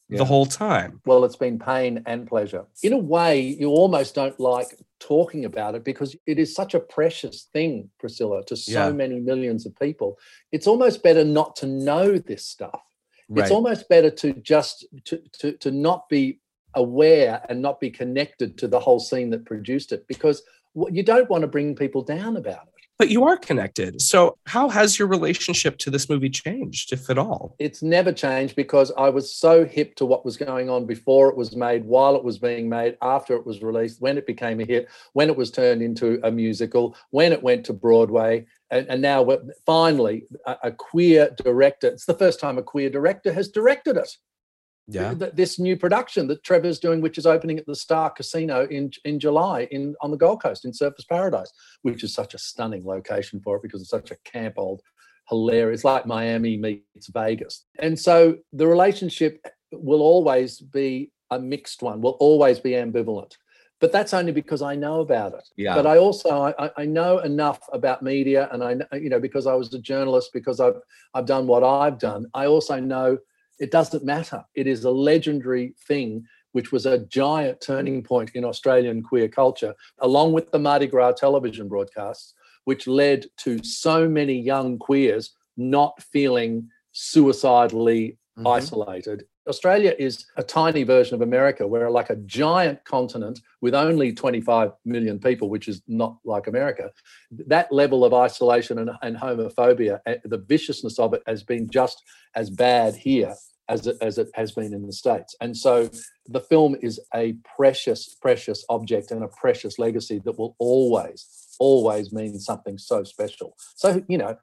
Yeah. the whole time. well, it's been pain and pleasure. In a way, you almost don't like talking about it because it is such a precious thing, Priscilla, to so Yeah. many millions of people. It's almost better not to know this stuff. Right. It's almost better to just to, to to not be aware and not be connected to the whole scene that produced it because you don't want to bring people down about it. But you are connected. So, how has your relationship to this movie changed, if at all? it's never changed because I was so hip to what was going on before it was made, while it was being made, after it was released, when it became a hit, when it was turned into a musical, when it went to Broadway, and, and now finally a, a queer director. It's the first time a queer director has directed it. Yeah. Th- This new production that Trevor's doing, which is opening at the Star Casino in in July in on the Gold Coast in Surfers Paradise, which is such a stunning location for it because it's such a camp old hilarious, like Miami meets Vegas. And so the relationship will always be a mixed one, will always be ambivalent. But that's only because I know about it. Yeah. But I also I, I know enough about media, and I you know because I was a journalist, because I've I've done what I've done. I also know it doesn't matter. It is a legendary thing, which was a giant turning point in Australian queer culture, along with the Mardi Gras television broadcasts, which led to so many young queers not feeling suicidally Mhm. isolated. Australia is a tiny version of America. We're like a giant continent with only 25 million people, which is not like America. That level of isolation and, and homophobia, eh, the viciousness of it has been just as bad here as it, as it has been in the States. And so the film is a precious, precious object and a precious legacy that will always, always mean something so special. So, you know,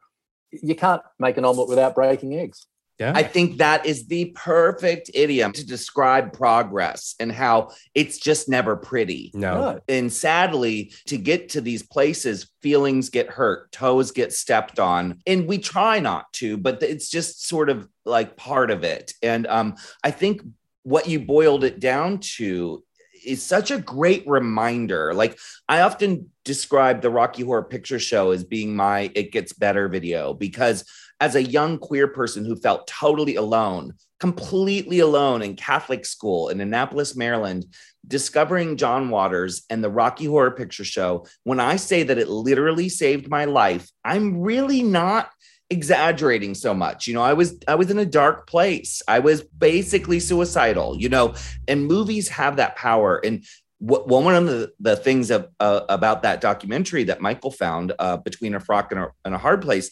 you can't make an omelette without breaking eggs. Yeah. I think that is the perfect idiom to describe progress and how it's just never pretty. no. No. And sadly, to get to these places, feelings get hurt, toes get stepped on, and we try not to, but it's just sort of like part of it. And um, I think what you boiled it down to is such a great reminder. Like I often describe the Rocky Horror Picture Show as being my "It Gets Better" video because as a young queer person who felt totally alone, completely alone in Catholic school in Annapolis, Maryland, discovering John Waters and the Rocky Horror Picture Show, when I say that it literally saved my life, I'm really not exaggerating so much. You know i was i was in a dark place. I was basically suicidal you know and movies have that power. And one of the, the things of, uh, about that documentary that michael found uh, between a frock and a, and a hard place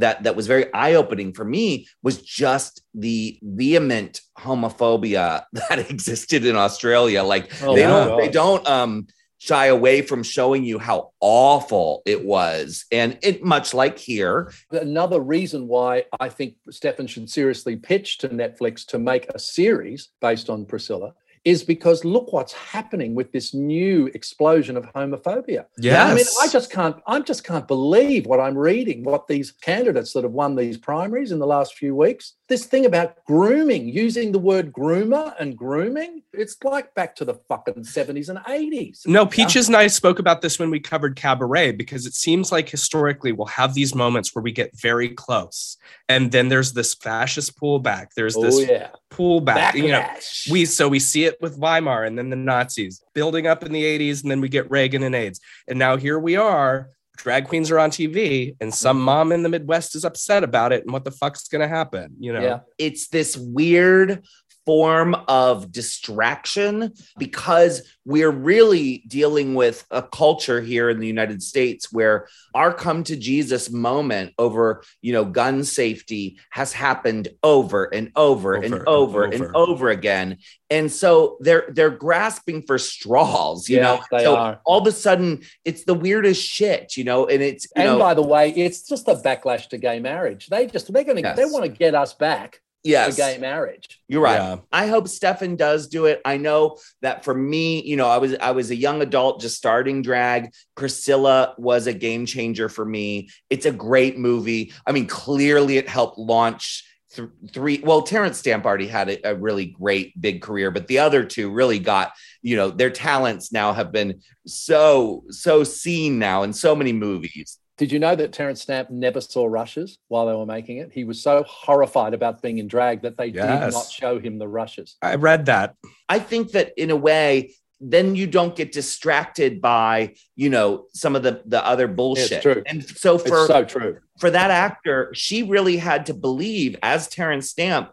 that that was very eye-opening for me was just the vehement homophobia (laughs) that existed in australia. Like Oh, they don't they don't um shy away from showing you how awful it was. And it much like here. Another reason why I think Stephan should seriously pitch to Netflix to make a series based on Priscilla is because look what's happening with this new explosion of homophobia. Yeah, I mean, I just can't, I just can't believe what I'm reading, what these candidates that have won these primaries in the last few weeks. This thing about grooming, using the word groomer and grooming, it's like back to the fucking 70s and 80s. No, Peaches and I spoke about this when we covered Cabaret because it seems like historically we'll have these moments where we get very close, and then there's this fascist pullback. There's oh, this Oh, this yeah. pullback. You know, we so we see it with Weimar and then the Nazis building up in the 80s, and then we get Reagan and AIDS, and now here we are. Drag queens are on TV, and some Mhm. mom in the Midwest is upset about it. And what the fuck's gonna happen? You know, Yeah. it's this weird form of distraction because we're really dealing with a culture here in the United States where our come to Jesus moment over, you know, gun safety has happened over and over, and Over and over and over. over again. And so they're they're grasping for straws, you Yeah, know. they so are. all of a sudden it's the weirdest shit, you know, and it's you and know by the way, it's just a backlash to gay marriage. They just they're going to Yes. they want to get us back yes. to gay marriage. You're right. Yeah. I hope Stephan does do it. I know that for me, you know, I was I was a young adult just starting drag. Priscilla was a game changer for me. It's a great movie. I mean, clearly it helped launch th- three. Well, Terence Stamp already had a, a really great big career, but the other two really got, you know, their talents now have been so so seen now in so many movies. Did you know that Terence Stamp never saw rushes while they were making it? He was so horrified about being in drag that they did not show him the rushes. I read that. I think that in a way, then you don't get distracted by, you know, some of the the other bullshit. true. And so It's for so true. for that actor, she really had to believe as Terence Stamp,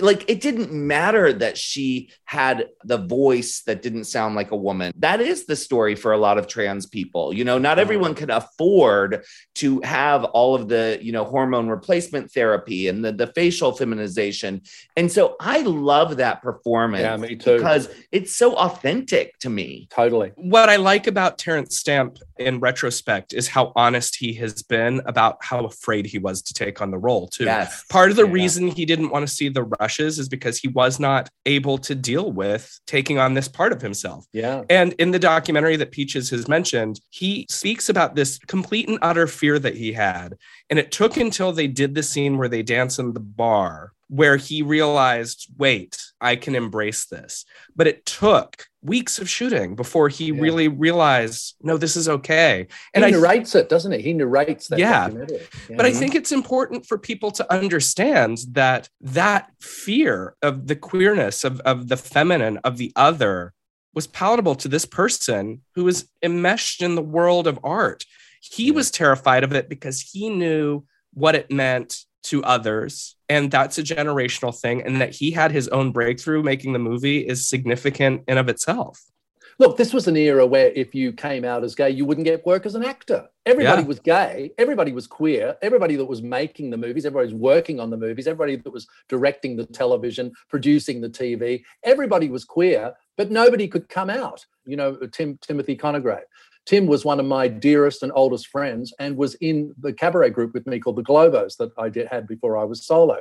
like it didn't matter that she had the voice that didn't sound like a woman. That is the story for a lot of trans people. You know, not uh-huh. everyone can afford to have all of the, you know, hormone replacement therapy and the, the facial feminization. And so I love that performance Yeah, me too. because it's so authentic to me. Totally. what I like about Terence Stamp in retrospect is how honest he has been about how afraid he was to take on the role, too. Yes. Part of the Yeah. reason he didn't want to see the rushes is because he was not able to deal with taking on this part of himself. Yeah. And in the documentary that Peaches has mentioned, he speaks about this complete and utter fear that he had. And it took until they did the scene where they dance in the bar where he realized, wait, I can embrace this. But it took weeks of shooting before he Yeah. really realized, no, this is okay. And he I narrates it, doesn't he? He narrates that Yeah. Yeah. but I think it's important for people to understand that that fear of the queerness, of, of the feminine, of the other was palatable to this person who was enmeshed in the world of art. He Yeah. was terrified of it because he knew what it meant to others. And that's a generational thing. And that he had his own breakthrough making the movie is significant in of itself. Look, this was an era where if you came out as gay, you wouldn't get work as an actor. Everybody Yeah. was gay. Everybody was queer. Everybody that was making the movies, everybody was working on the movies, everybody that was directing the television, producing the TV, everybody was queer, but nobody could come out. You know, Tim Timothy Conigrave. Tim was one of my dearest and oldest friends and was in the cabaret group with me called the Globos that I did had before I was solo.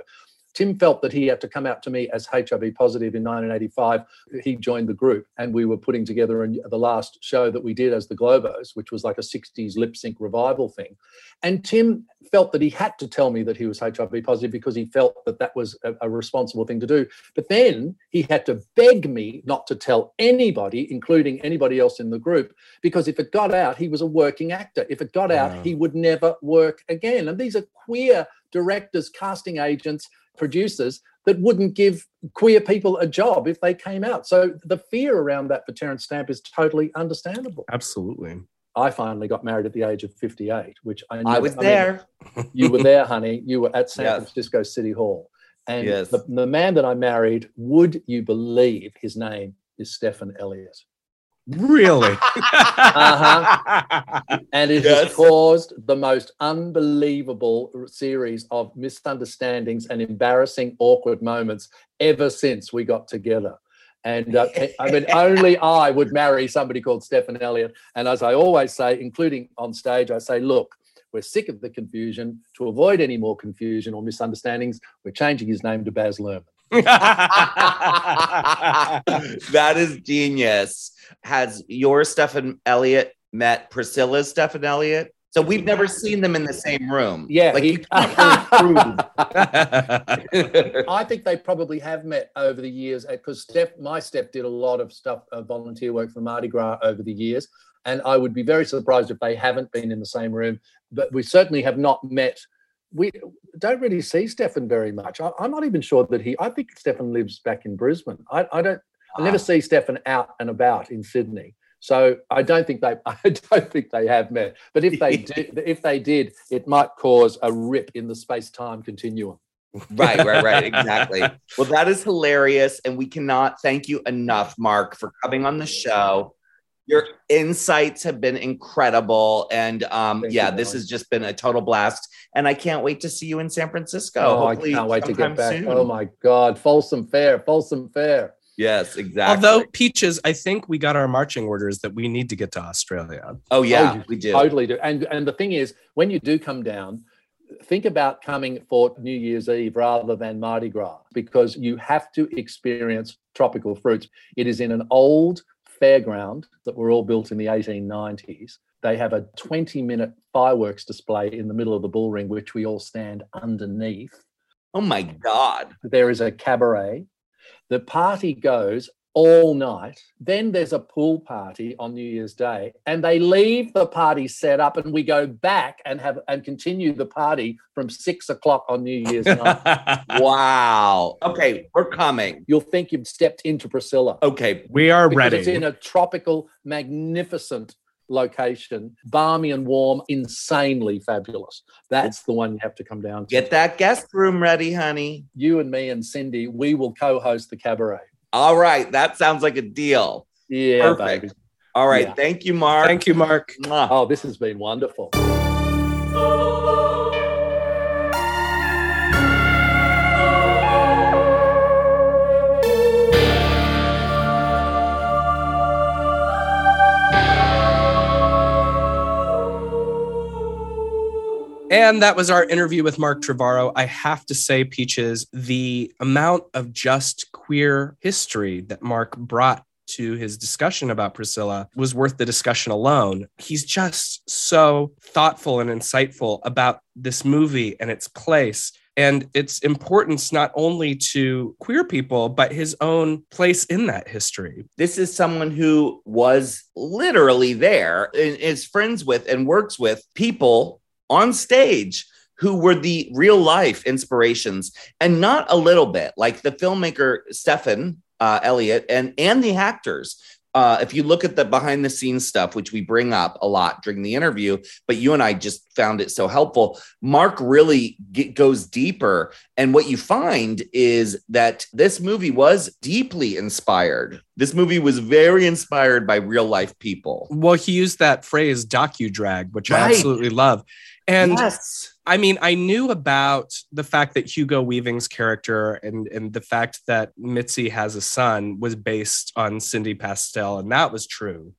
Tim felt that he had to come out to me as HIV positive in 1985. He joined the group, and we were putting together a, the last show that we did as the Globos, which was like a 60s lip sync revival thing. And Tim felt that he had to tell me that he was HIV positive because he felt that that was a, a responsible thing to do. But then he had to beg me not to tell anybody, including anybody else in the group, because if it got out, he was a working actor. If it got out, he would never work again. And these are queer directors, casting agents, producers that wouldn't give queer people a job if they came out. So the fear around that for Terence Stamp is totally understandable. Absolutely. I finally got married at the age of 58, which I, I never- was mean, there. you were there, (laughs) honey. You were at San Yes. Francisco City Hall. And Yes. the, the man that I married, would you believe his name is Stephen Elliott? Really? Uh-huh. (laughs) And it Yes. has caused the most unbelievable series of misunderstandings and embarrassing, awkward moments ever since we got together. And uh, I mean, only (laughs) I would marry somebody called Stephen Elliott. And as I always say, including on stage, I say, look, we're sick of the confusion. To avoid any more confusion or misunderstandings, we're changing his name to Baz Luhrmann. (laughs) that is genius. Has your Stephen Elliott met Priscilla's Stephan Elliott? So we've never seen them in the same room. Yeah, like he-. (laughs) I think they probably have met over the years because Steph, my step did a lot of stuff, uh, volunteer work for Mardi Gras over the years. And I would be very surprised if they haven't been in the same room, but we certainly have not met. We don't really see Stephan very much. I, I'm not even sure that he, I think Stephan lives back in Brisbane. I, I don't, I never see Stephan out and about in Sydney. So I don't think they, (laughs) I don't think they have met. But if they (laughs) did, if they did, it might cause a rip in the space-time continuum. right, right, right. (laughs) Exactly. Well, that is hilarious. And we cannot thank you enough, Mark, for coming on the show. Your insights have been incredible. And um, yeah, this has just been a total blast. And I can't wait to see you in San Francisco. Oh, I can't wait to get back. soon. Oh my God, Folsom Fair, Folsom Fair. Yes, exactly. Although Peaches, I think we got our marching orders that we need to get to Australia. oh yeah, oh, you we do. Totally do. And and the thing is, when you do come down, think about coming for New Year's Eve rather than Mardi Gras because you have to experience tropical fruits. It is in an old fairground that were all built in the 1890s. They have a 20 minute fireworks display in the middle of the bull ring, which we all stand underneath. Oh my God. there is a cabaret. The party goes all night. Then there's a pool party on New Year's Day, and they leave the party set up, and we go back and have and continue the party from six o'clock on New Year's (laughs) night. Wow. Okay, we're coming. You'll think you've stepped into Priscilla. Okay. we are ready. It's in a tropical, magnificent location, balmy and warm, insanely fabulous. That's the one you have to come down to. Get that guest room ready, honey. you and me and Cindy, we will co-host the cabaret. All right. That sounds like a deal. Yeah, Perfect. baby. All right. Yeah. Thank you, Mark. Thank you, Mark. Oh, this has been wonderful. And that was our interview with Mark Trevorrow. I have to say, Peaches, the amount of just queer history that Mark brought to his discussion about Priscilla was worth the discussion alone. He's just so thoughtful and insightful about this movie and its place and its importance not only to queer people, but his own place in that history. This is someone who was literally there and is friends with and works with people on stage who were the real life inspirations and not a little bit like the filmmaker Stephan uh, Elliott and and the actors. Uh, if you look at the behind the scenes stuff, which we bring up a lot during the interview, but you and I just found it so helpful. Mark really get, goes deeper, and what you find is that this movie was deeply inspired. This movie was very inspired by real life people. Well, he used that phrase docu drag, which I absolutely love. And yes, I mean, I knew about the fact that Hugo Weaving's character and, and the fact that Mitzi has a son was based on Cindy Pastel, and that was true.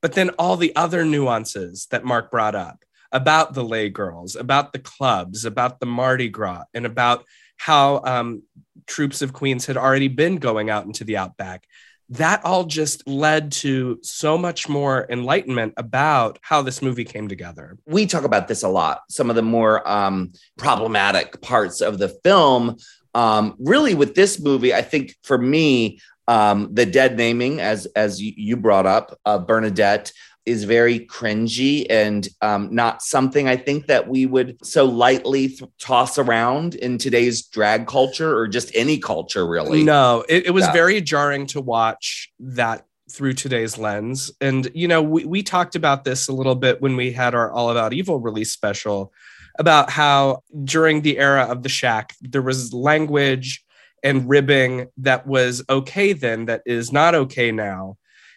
But then all the other nuances that Mark brought up about the Les Girls, about the clubs, about the Mardi Gras, and about how um, troops of Queens had already been going out into the outback. That all just led to so much more enlightenment about how this movie came together. we talk about this a lot some of the more um, problematic parts of the film um, really with this movie i think for me um, the dead naming as as you, brought up uh, bernadette is very cringy and um, not something i think that we would so lightly th- toss around in today's drag culture or just any culture really No, it, it was Yeah. very jarring to watch that through today's lens. And, you know, we, we talked about this a little bit when we had our All About Evil release special about how during the era of the shack, there was language and ribbing that was okay then that is not okay now.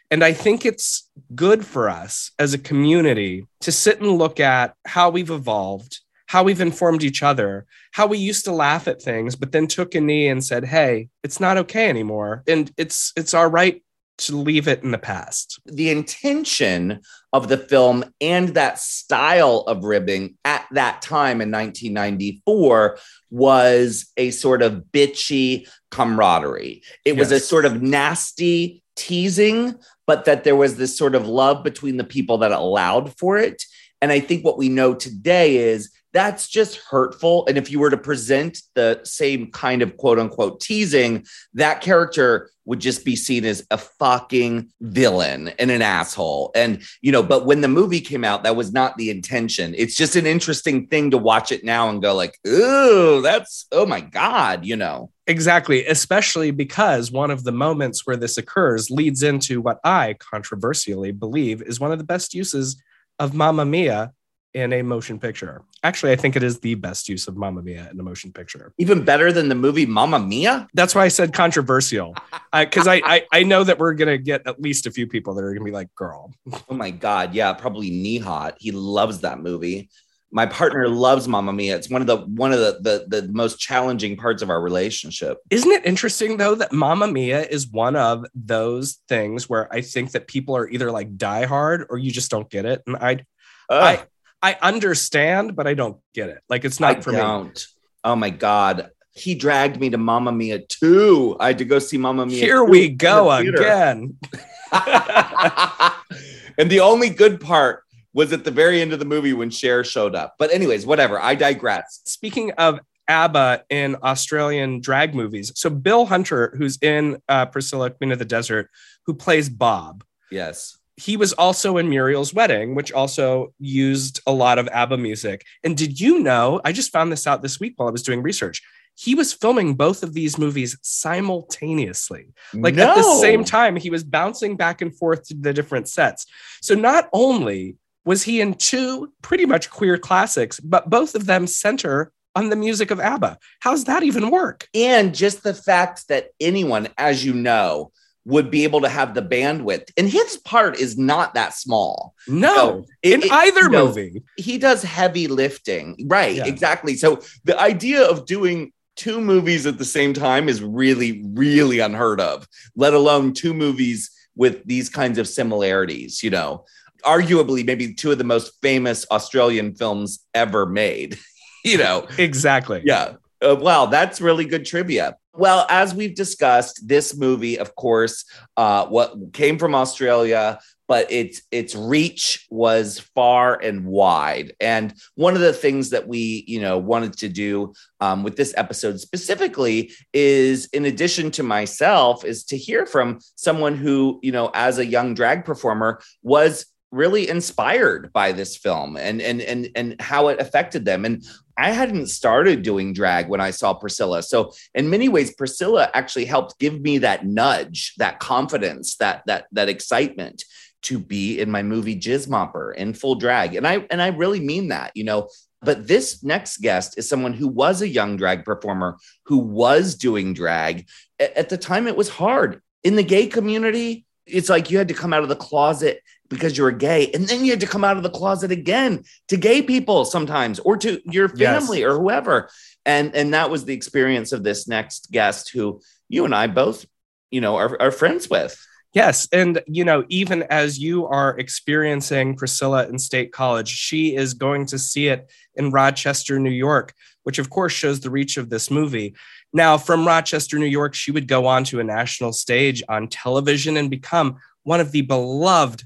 And I think it's good for us as a community to sit and look at how we've evolved, how we've informed each other, how we used to laugh at things, but then took a knee and said, "Hey, it's not okay anymore, and it's it's our right to leave it in the past." the intention of the film and that style of ribbing at that time in 1994 was a sort of bitchy camaraderie. It was a sort of nasty teasing, but that there was this sort of love between the people that allowed for it. And I think what we know today is that's just hurtful. And if you were to present the same kind of quote unquote teasing, that character would just be seen as a fucking villain and an asshole. And, you know, but when the movie came out, that was not the intention. It's just an interesting thing to watch it now and go, like, ooh, that's, oh my God, you know. Exactly, especially because one of the moments where this occurs leads into what I controversially believe is one of the best uses of Mamma Mia in a motion picture. Actually, I think it is the best use of Mamma Mia in a motion picture. Even better than the movie Mamma Mia. That's why I said controversial, uh, because I, I I know that we're gonna get at least a few people that are gonna be like, "Girl, Oh my God. Yeah, probably knee hot. He loves that movie. My partner loves Mamma Mia. It's one of the one of the, the the most challenging parts of our relationship. Isn't it interesting though that Mamma Mia is one of those things where I think that people are either like die hard or you just don't get it, and I Ugh. I understand, but I don't get it. Like it's I not for me. don't. Oh my God. He dragged me to Mamma Mia 2. I had to go see Mamma Mia. Here 2 we go the again. (laughs) (laughs) and the only good part was at the very end of the movie when Cher showed up. But, anyways, whatever. I digress. Speaking of ABBA in Australian drag movies, so Bill Hunter, who's in uh, Priscilla, Queen of the Desert, who plays Bob, Yes. He was also in Muriel's Wedding, which also used a lot of ABBA music. And did you know? I just found this out this week while I was doing research. He was filming both of these movies simultaneously. Like at the same time, he was bouncing back and forth to the different sets. So not only was he in two pretty much queer classics, but both of them center on the music of ABBA. How's that even work? And just the fact that anyone, as you know, would be able to have the bandwidth. And his part is not that small. No, It- in it- either no, movie. he does heavy lifting. Right, Yeah. exactly. So the idea of doing two movies at the same time is really, really unheard of, let alone two movies with these kinds of similarities, you know. Arguably, maybe two of the most famous Australian films ever made, (laughs) you know. Exactly. Yeah. Uh, wow, that's really good trivia. Well, as we've discussed, this movie, of course, uh, what came from Australia, but its its reach was far and wide. And one of the things that we, you know, wanted to do um, with this episode specifically is, in addition to myself, is to hear from someone who, you know, as a young drag performer, was really inspired by this film and and and and how it affected them and I hadn't started doing drag when I saw Priscilla. So in many ways, Priscilla actually helped give me that nudge, that confidence, that that that excitement to be in my movie Jizz Mopper in full drag. And I and I really mean that, you know. But this next guest is someone who was a young drag performer who was doing drag. At the time, it was hard. In the gay community, it's like you had to come out of the closet because you were gay, and then you had to come out of the closet again to gay people sometimes, or to your Yes. family or whoever. And and that was the experience of this next guest, who you and I both, you know, are, are friends with. Yes. And, you know, even as you are experiencing Priscilla in State College, she is going to see it in Rochester, New York which of course shows the reach of this movie. Now, from Rochester, New York, she would go on to a national stage on television and become one of the beloved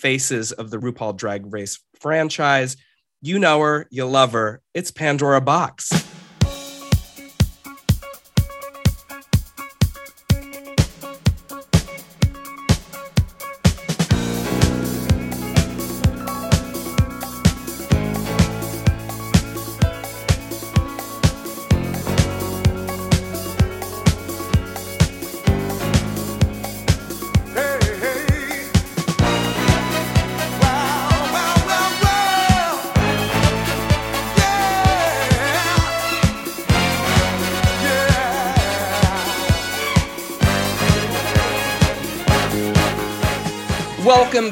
faces of the RuPaul Drag Race franchise. You know her, you love her. It's Pandora Boxx.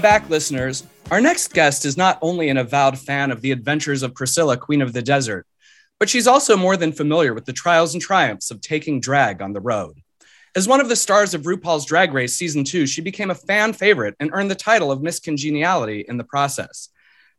Back, listeners. Our next guest is not only an avowed fan of the adventures of Priscilla, Queen of the Desert, but she's also more than familiar with the trials and triumphs of taking drag on the road. As one of the stars of RuPaul's Drag Race Season 2, she became a fan favorite and earned the title of Miss Congeniality in the process.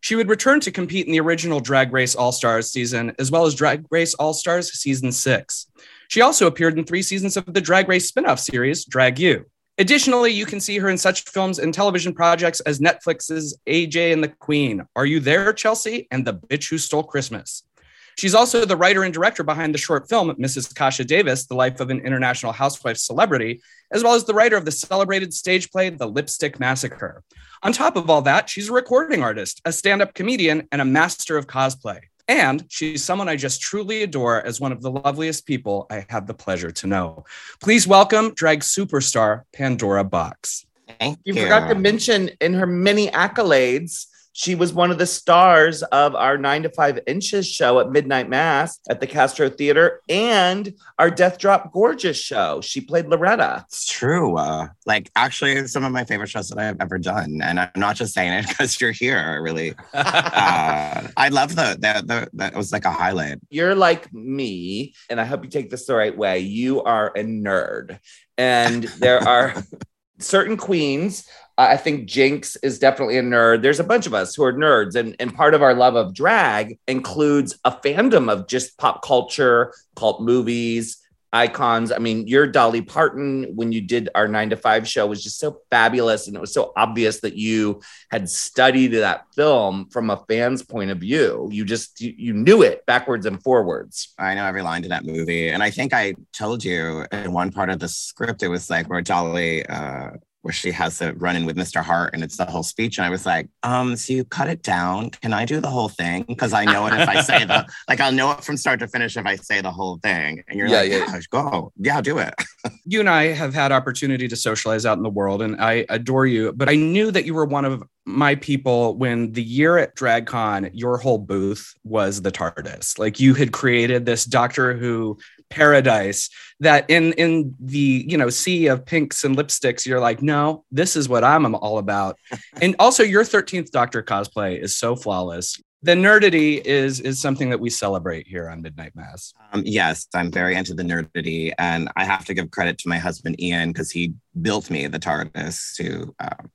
She would return to compete in the original Drag Race All Stars season, as well as Drag Race All Stars Season 6. She also appeared in three seasons of the Drag Race spin off series, Drag U. Additionally, you can see her in such films and television projects as Netflix's AJ and the Queen, Are You There, Chelsea? and The Bitch Who Stole Christmas. She's also the writer and director behind the short film Mrs. Kasha Davis, The Life of an International Housewife Celebrity, as well as the writer of the celebrated stage play The Lipstick Massacre. On top of all that, she's a recording artist, a stand up comedian, and a master of cosplay. And she's someone I just truly adore as one of the loveliest people I have the pleasure to know. Please welcome drag superstar Pandora Boxx. Thank You you. forgot to mention in her many accolades, she was one of the stars of our nine to five inches show at Midnight Mass at the Castro Theater and our Death Drop Gorgeous show. She played Loretta. It's true. Uh, like actually, some of my favorite shows that I've ever done, and I'm not just saying it (laughs) because you're here. Really, (laughs) uh, I love the that. The, that was like a highlight. You're like me, and I hope you take this the right way. You are a nerd, and there are (laughs) certain queens. I think Jinx is definitely a nerd. There's a bunch of us who are nerds, and, and part of our love of drag includes a fandom of just pop culture, cult movies, icons. I mean, your Dolly Parton, when you did our nine to five show, was just so fabulous. And it was so obvious that you had studied that film from a fan's point of view. You just, you, you knew it backwards and forwards. I know every line to that movie, and I think I told you in one part of the script, it was like where Dolly. Uh, where she has to run in with Mr. Hart and it's the whole speech. And I was like, um, so you cut it down. Can I do the whole thing? Because I know it if I say the (laughs) (laughs) like I'll know it from start to finish if I say the whole thing. And you're Yeah, like, yeah. yeah, go. Yeah, do it. (laughs) you and I have had opportunity to socialize out in the world, and I adore you. But I knew that you were one of my people when the year at DragCon, your whole booth was the TARDIS. Like you had created this Doctor Who paradise that in in the you know sea of pinks and lipsticks, you're like, no, this is what I'm all about. (laughs) and also, your 13th Doctor cosplay is so flawless. The nerdity is is something that we celebrate here on Midnight Mass. Um, yes, I'm very into the nerdity, and I have to give credit to my husband Ian because he built me the TARDIS to um,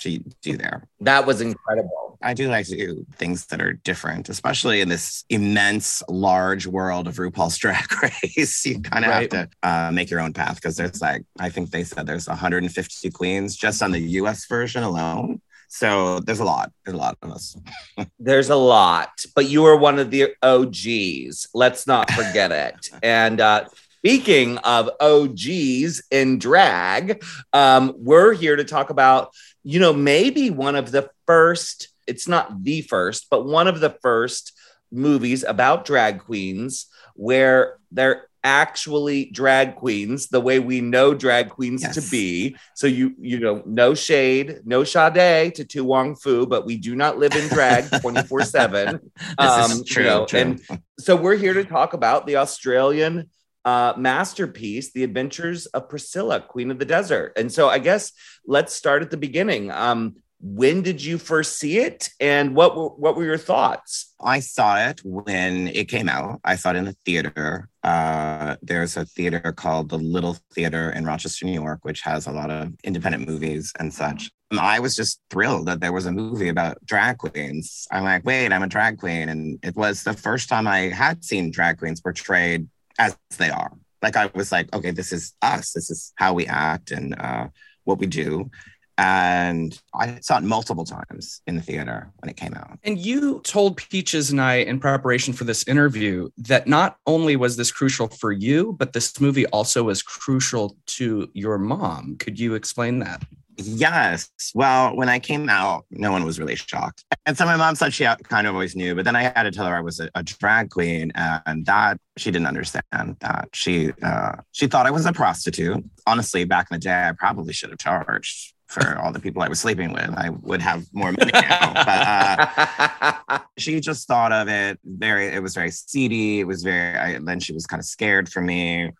to do there. That was incredible. I do like to do things that are different, especially in this immense, large world of RuPaul's Drag (laughs) Race. You kind of Right. have to uh, make your own path because there's like, I think they said there's 150 queens just on the US version alone. So there's a lot. There's a lot of us. (laughs) There's a lot, but you were one of the OGs. Let's not forget it. And uh, speaking of OGs in drag, um, we're here to talk about, you know, maybe one of the first, it's not the first, but one of the first movies about drag queens where they're actually drag queens the way we know drag queens to be so you you know no shade no Sade to Tu Wong Fu but we do not live in drag (laughs) 24 7 Um, is you true. know, true. and- so we're here to talk about the Australian uh, masterpiece, The Adventures of Priscilla, Queen of the Desert. And so I guess let's start at the beginning. Um, when did you first see it, and what were, what were your thoughts? I saw it when it came out. I saw it in the theater. Uh, there's a theater called the Little Theater in Rochester, New York, which has a lot of independent movies and such. I was just thrilled that there was a movie about drag queens. I'm like, wait, I'm a drag queen. And it was the first time I had seen drag queens portrayed as they are. Like I was like, okay, this is us. This is how we act and uh, what we do. And I saw it multiple times in the theater when it came out. And you told Peaches and I in preparation for this interview that not only was this crucial for you, but this movie also was crucial to your mom. Could you explain that? Yes. Well, when I came out, no one was really shocked. And so my mom said she kind of always knew, but then I had to tell her I was a, a drag queen, and that she didn't understand that. She uh, she thought I was a prostitute. Honestly, back in the day, I probably should have charged for (laughs) all the people I was sleeping with. I would have more money now. but uh, (laughs) she just thought of it very. It was very seedy. It was very. I, then she was kind of scared for me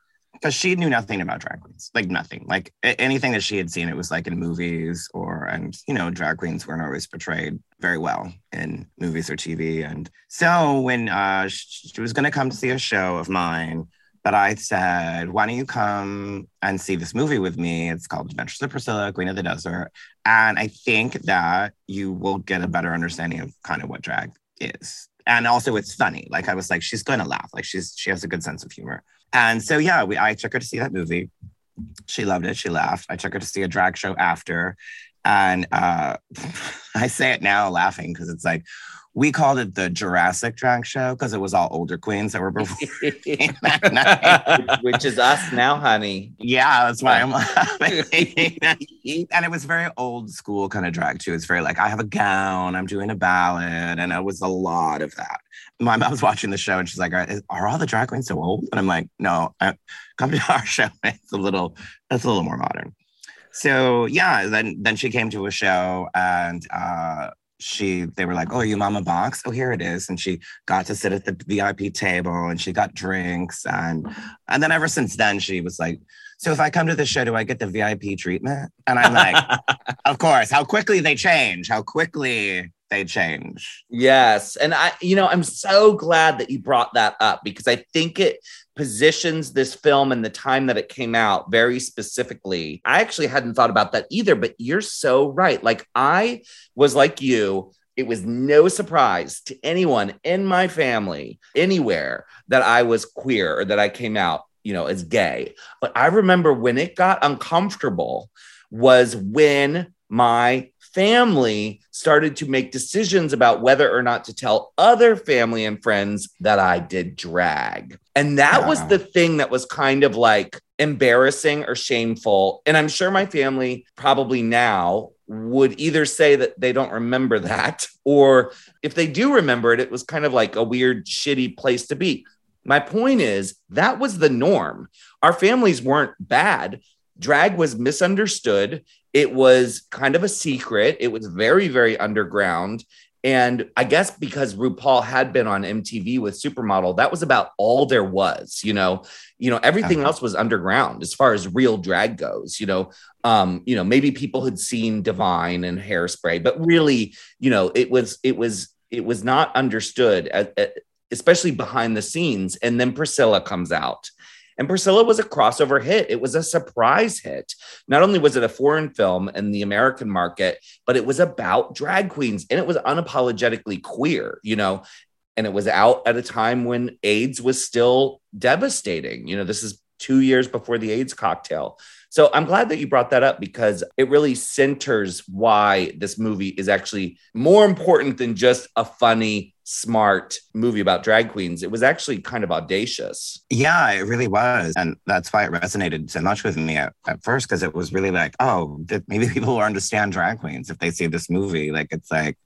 because she knew nothing about drag queens, like nothing, like anything that she had seen, it was like in movies or, and you know, drag queens weren't always portrayed very well in movies or TV. And so when uh, sh- she was going to come to see a show of mine, but I said, why don't you come and see this movie with me? It's called Adventures of Priscilla, Queen of the Desert. And I think that you will get a better understanding of kind of what drag is. And also it's funny. Like I was like, she's gonna laugh. Like she's she has a good sense of humor. And so yeah, we I took her to see that movie. She loved it. She laughed. I took her to see a drag show after. And uh (laughs) I say it now laughing because it's like we called it the Jurassic drag show because it was all older queens that were performing (laughs) (laughs) that night. Which is us now, honey. Yeah, that's why I'm laughing. and it was very old school kind of drag too. It's very like I have a gown, I'm doing a ballad, and it was a lot of that. My (laughs) mom's watching the show and she's like, "Are, are all the drag queens so old?" And I'm like, "No, I, come to (laughs) our show. It's a little, it's a little more modern." So yeah, then then she came to a show and uh, she they were like, "Oh, are you Mama Boxx? Oh, here it is." And she got to sit at the VIP table and she got drinks and and then ever since then she was like, "So if I come to the show, do I get the VIP treatment?" And I'm like, (laughs) "Of course." How quickly they change. How quickly they change. Yes. And I, you know, I'm so glad that you brought that up because I think it positions this film and the time that it came out very specifically. I actually hadn't thought about that either, but you're so right. Like, I was like you. It was no surprise to anyone in my family, anywhere, that I was queer or that I came out, you know, as gay. But I remember when it got uncomfortable was when my family started to make decisions about whether or not to tell other family and friends that I did drag. And that was the thing that was kind of like embarrassing or shameful. And I'm sure my family probably now would either say that they don't remember (laughs) that, or if they do remember it, it was kind of like a weird, shitty place to be. My point is, that was the norm. Our families weren't bad. Drag was misunderstood. It was kind of a secret. It was very, very underground. And I guess because RuPaul had been on MTV with Supermodel, that was about all there was, you know. You know, everything Uh-huh. else was underground as far as real drag goes, you know. Um, you know, maybe people had seen Divine and Hairspray, but really, you know, it was it was it was not understood, at, at- especially behind the scenes. And then Priscilla comes out. And Priscilla was a crossover hit. It was a surprise hit. Not only was it a foreign film in the American market, but it was about drag queens and it was unapologetically queer, you know, and it was out at a time when AIDS was still devastating. You know, this is two years before the AIDS cocktail. So I'm glad that you brought that up because it really centers why this movie is actually more important than just a funny, smart movie about drag queens. It was actually kind of audacious. Yeah, it really was. And that's why it resonated so much with me at, at first, because it was really like, oh, maybe (laughs) people will understand drag queens if they see this movie. Like it's like,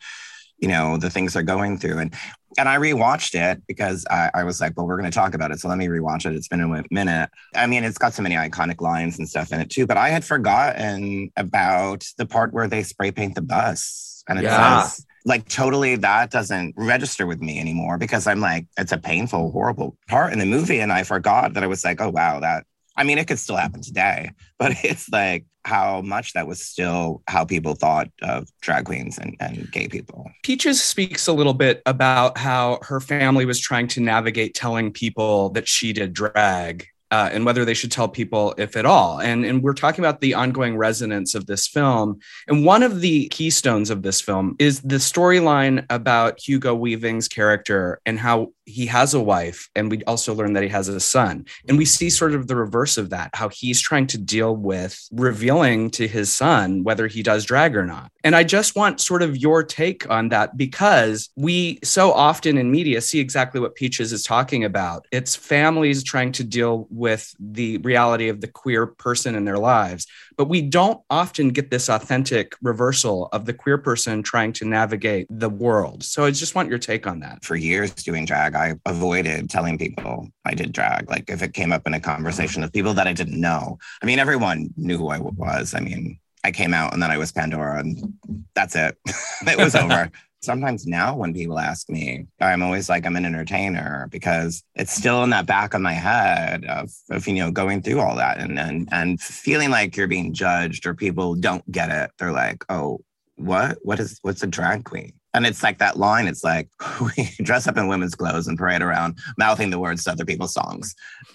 you know, the things they're going through. And and I rewatched it because I, I was like, well, we're going to talk about it. So let me rewatch it. It's been a minute. I mean, it's got so many iconic lines and stuff in it too, but I had forgotten about the part where they spray paint the bus. And it Yeah. says, like, totally, that doesn't register with me anymore because I'm like, it's a painful, horrible part in the movie. And I forgot that I was like, oh, wow, that, I mean, it could still happen today, (laughs) but it's like how much that was still how people thought of drag queens and, and gay people. Peaches speaks a little bit about how her family was trying to navigate telling people that she did drag. Uh, and whether they should tell people, if at all. And, and we're talking about the ongoing resonance of this film. And one of the keystones of this film is the storyline about Hugo Weaving's character and how he has a wife. And we also learn that he has a son. And we see sort of the reverse of that, how he's trying to deal with revealing to his son whether he does drag or not. And I just want sort of your take on that because we so often in media see exactly what Peaches is talking about. It's families trying to deal with the reality of the queer person in their lives. But we don't often get this authentic reversal of the queer person trying to navigate the world. So I just want your take on that. For years doing drag, I avoided telling people I did drag. Like if it came up in a conversation of people that I didn't know. I mean, everyone knew who I was. I mean, I came out and then I was Pandora and that's it. (laughs) it was over. (laughs) Sometimes now when people ask me, I'm always like, I'm an entertainer because it's still in that back of my head of, of you know, going through all that and, and, and feeling like you're being judged or people don't get it. They're like, oh, what? What is, what's a drag queen? And it's like that line. It's like (laughs) we dress up in women's clothes and parade around mouthing the words to other people's songs. (laughs)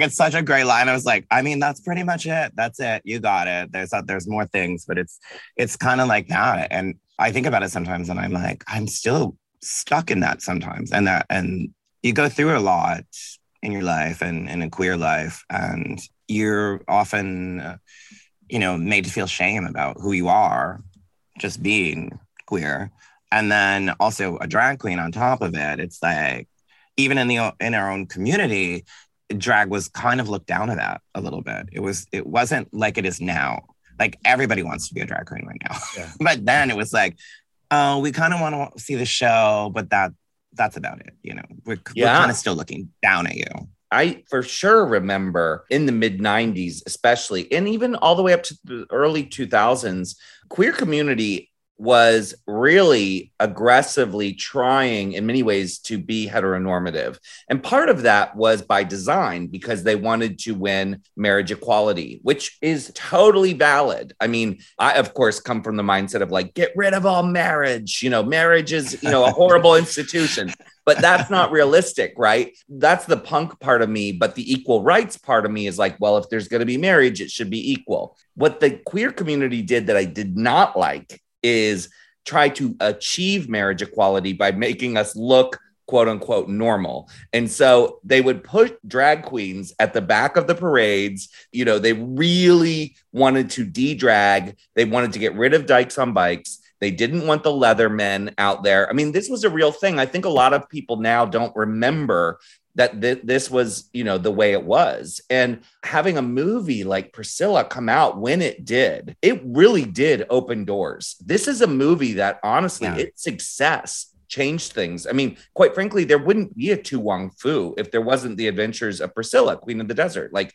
it's such a great line. I was like, I mean, that's pretty much it. That's it. You got it. There's there's more things, but it's it's kind of like that. And I think about it sometimes, and I'm like, I'm still stuck in that sometimes. And that and you go through a lot in your life and in a queer life, and you're often, uh, you know, made to feel shame about who you are, just being queer. And then also a drag queen on top of it. It's like even in the in our own community, drag was kind of looked down at a little bit. It was it wasn't like it is now. Like everybody wants to be a drag queen right now. Yeah. (laughs) but then it was like, oh, we kind of want to see the show, but that that's about it. You know, we're, Yeah. we're kind of still looking down at you. I for sure remember in the mid 90s, especially, and even all the way up to the early 2000s, queer community was really aggressively trying in many ways to be heteronormative. And part of that was by design because they wanted to win marriage equality, which is totally valid. I mean, I, of course, come from the mindset of like, get rid of all marriage. You know, marriage is, you know, a horrible institution but that's not realistic, right? That's the punk part of me. But the equal rights part of me is like, well, if there's going to be marriage, it should be equal. What the queer community did that I did not like is try to achieve marriage equality by making us look quote unquote normal. And so they would put drag queens at the back of the parades. You know, they really wanted to de drag, they wanted to get rid of dykes on bikes. They didn't want the leather men out there. I mean, this was a real thing. I think a lot of people now don't remember that th- this was, you know, the way it was. And having a movie like Priscilla come out when it did, it really did open doors. This is a movie that honestly, Yeah. its success changed things. I mean, quite frankly, there wouldn't be a To Wong Foo if there wasn't the adventures of Priscilla, Queen of the Desert. Like,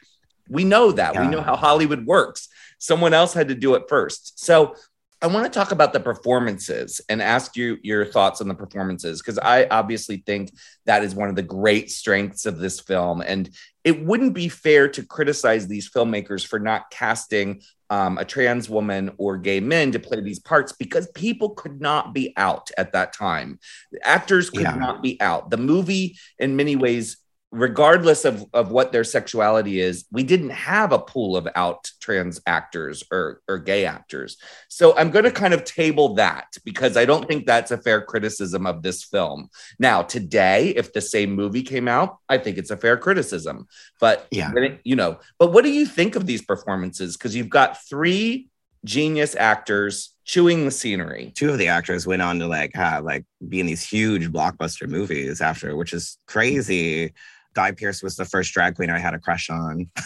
we know that. We know how Hollywood works. Someone else had to do it first. So I want to talk about the performances and ask you your thoughts on the performances because I obviously think that is one of the great strengths of this film. And it wouldn't be fair to criticize these filmmakers for not casting um, a trans woman or gay men to play these parts because people could not be out at that time. Actors could Yeah. not be out. The movie, in many ways, regardless of, of what their sexuality is, we didn't have a pool of out trans actors or, or gay actors. So I'm going to kind of table that because I don't think that's a fair criticism of this film. Now, today, if the same movie came out, I think it's a fair criticism. But Yeah. you know, but what do you think of these performances? Because you've got three genius actors chewing the scenery. Two of the actors went on to like have like be in these huge blockbuster movies after, which is crazy. Guy Pearce was the first drag queen I had a crush on. (laughs)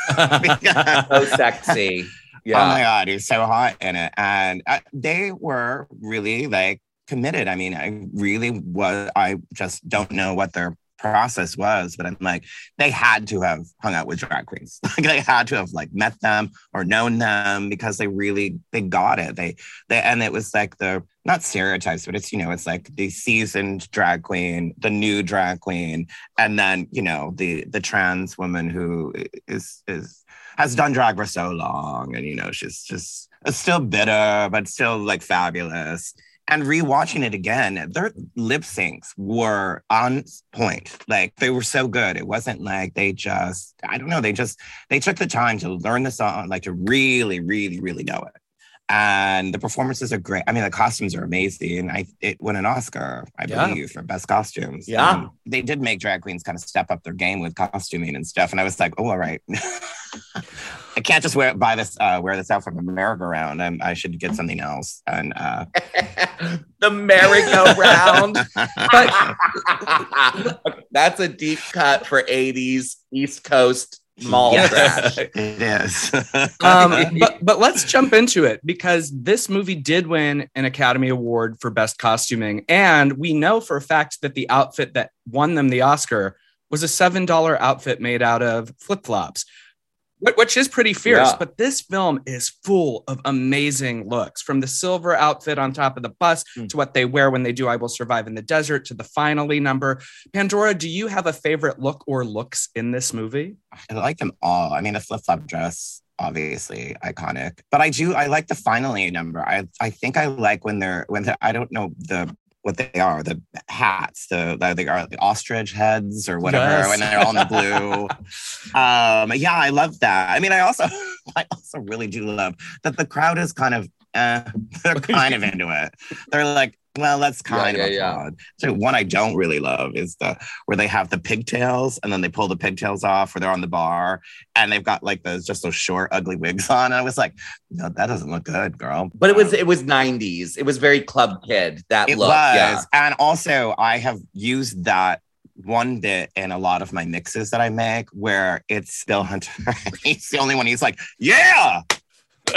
So sexy. Yeah. Oh my god, he's so hot in it, and uh, they were really like committed. I mean, I really was. I just don't know what their process was, but I'm like, they had to have hung out with drag queens. (laughs) Like they had to have like met them or known them because they really they got it. They they and it was like the not stereotypes, but it's you know it's like the seasoned drag queen, the new drag queen, and then you know the the trans woman who is is has done drag for so long and you know she's just still bitter but still like fabulous And rewatching it again, their lip syncs were on point. Like they were so good. It wasn't like they just, I don't know, they just, they took the time to learn the song, like to really, really, really know it. And the performances are great. I mean, the costumes are amazing. I it won an Oscar, I Yeah. believe, for best costumes. Yeah. Um, they did make drag queens kind of step up their game with costuming and stuff. And I was like, oh, all right. (laughs) I can't just wear buy this uh, wear this out from a merry-go-round. I'm, I should get something else. And uh, (laughs) the merry-go-round. (laughs) That's a deep cut for 80s East Coast (laughs) mall Yes. trash. (laughs) it is. (laughs) um, but but let's jump into it because this movie did win an Academy Award for Best Costuming, and we know for a fact that the outfit that won them the Oscar was a seven dollar outfit made out of flip flops, which is pretty fierce. Yeah. But this film is full of amazing looks, from the silver outfit on top of the bus Mm. to what they wear when they do "I Will Survive in the Desert" to the finally number. Pandora, do you have a favorite look or looks in this movie? I like them all. I mean, the flip flop dress, obviously iconic, but I do. I like the finally number. I I think I like when they're when they're, I don't know the what they are the hats the they are the ostrich heads or whatever Yes. when they're all in the blue. (laughs) um, yeah, I love that. I mean, I also (laughs) I also really do love that the crowd is kind of eh, (laughs) they're kind of into it. They're like. Well, that's kind Yeah, of yeah, yeah. So one I don't really love is the where they have the pigtails and then they pull the pigtails off, where they're on the bar and they've got like those just those short, ugly wigs on. And I was like, no, that doesn't look good, girl. But it was Um, it was 90s. It was very club kid, that it look. was. Yeah. And also, I have used that one bit in a lot of my mixes that I make where it's Bill Hunter. (laughs) he's the only one. He's like, yeah. (laughs)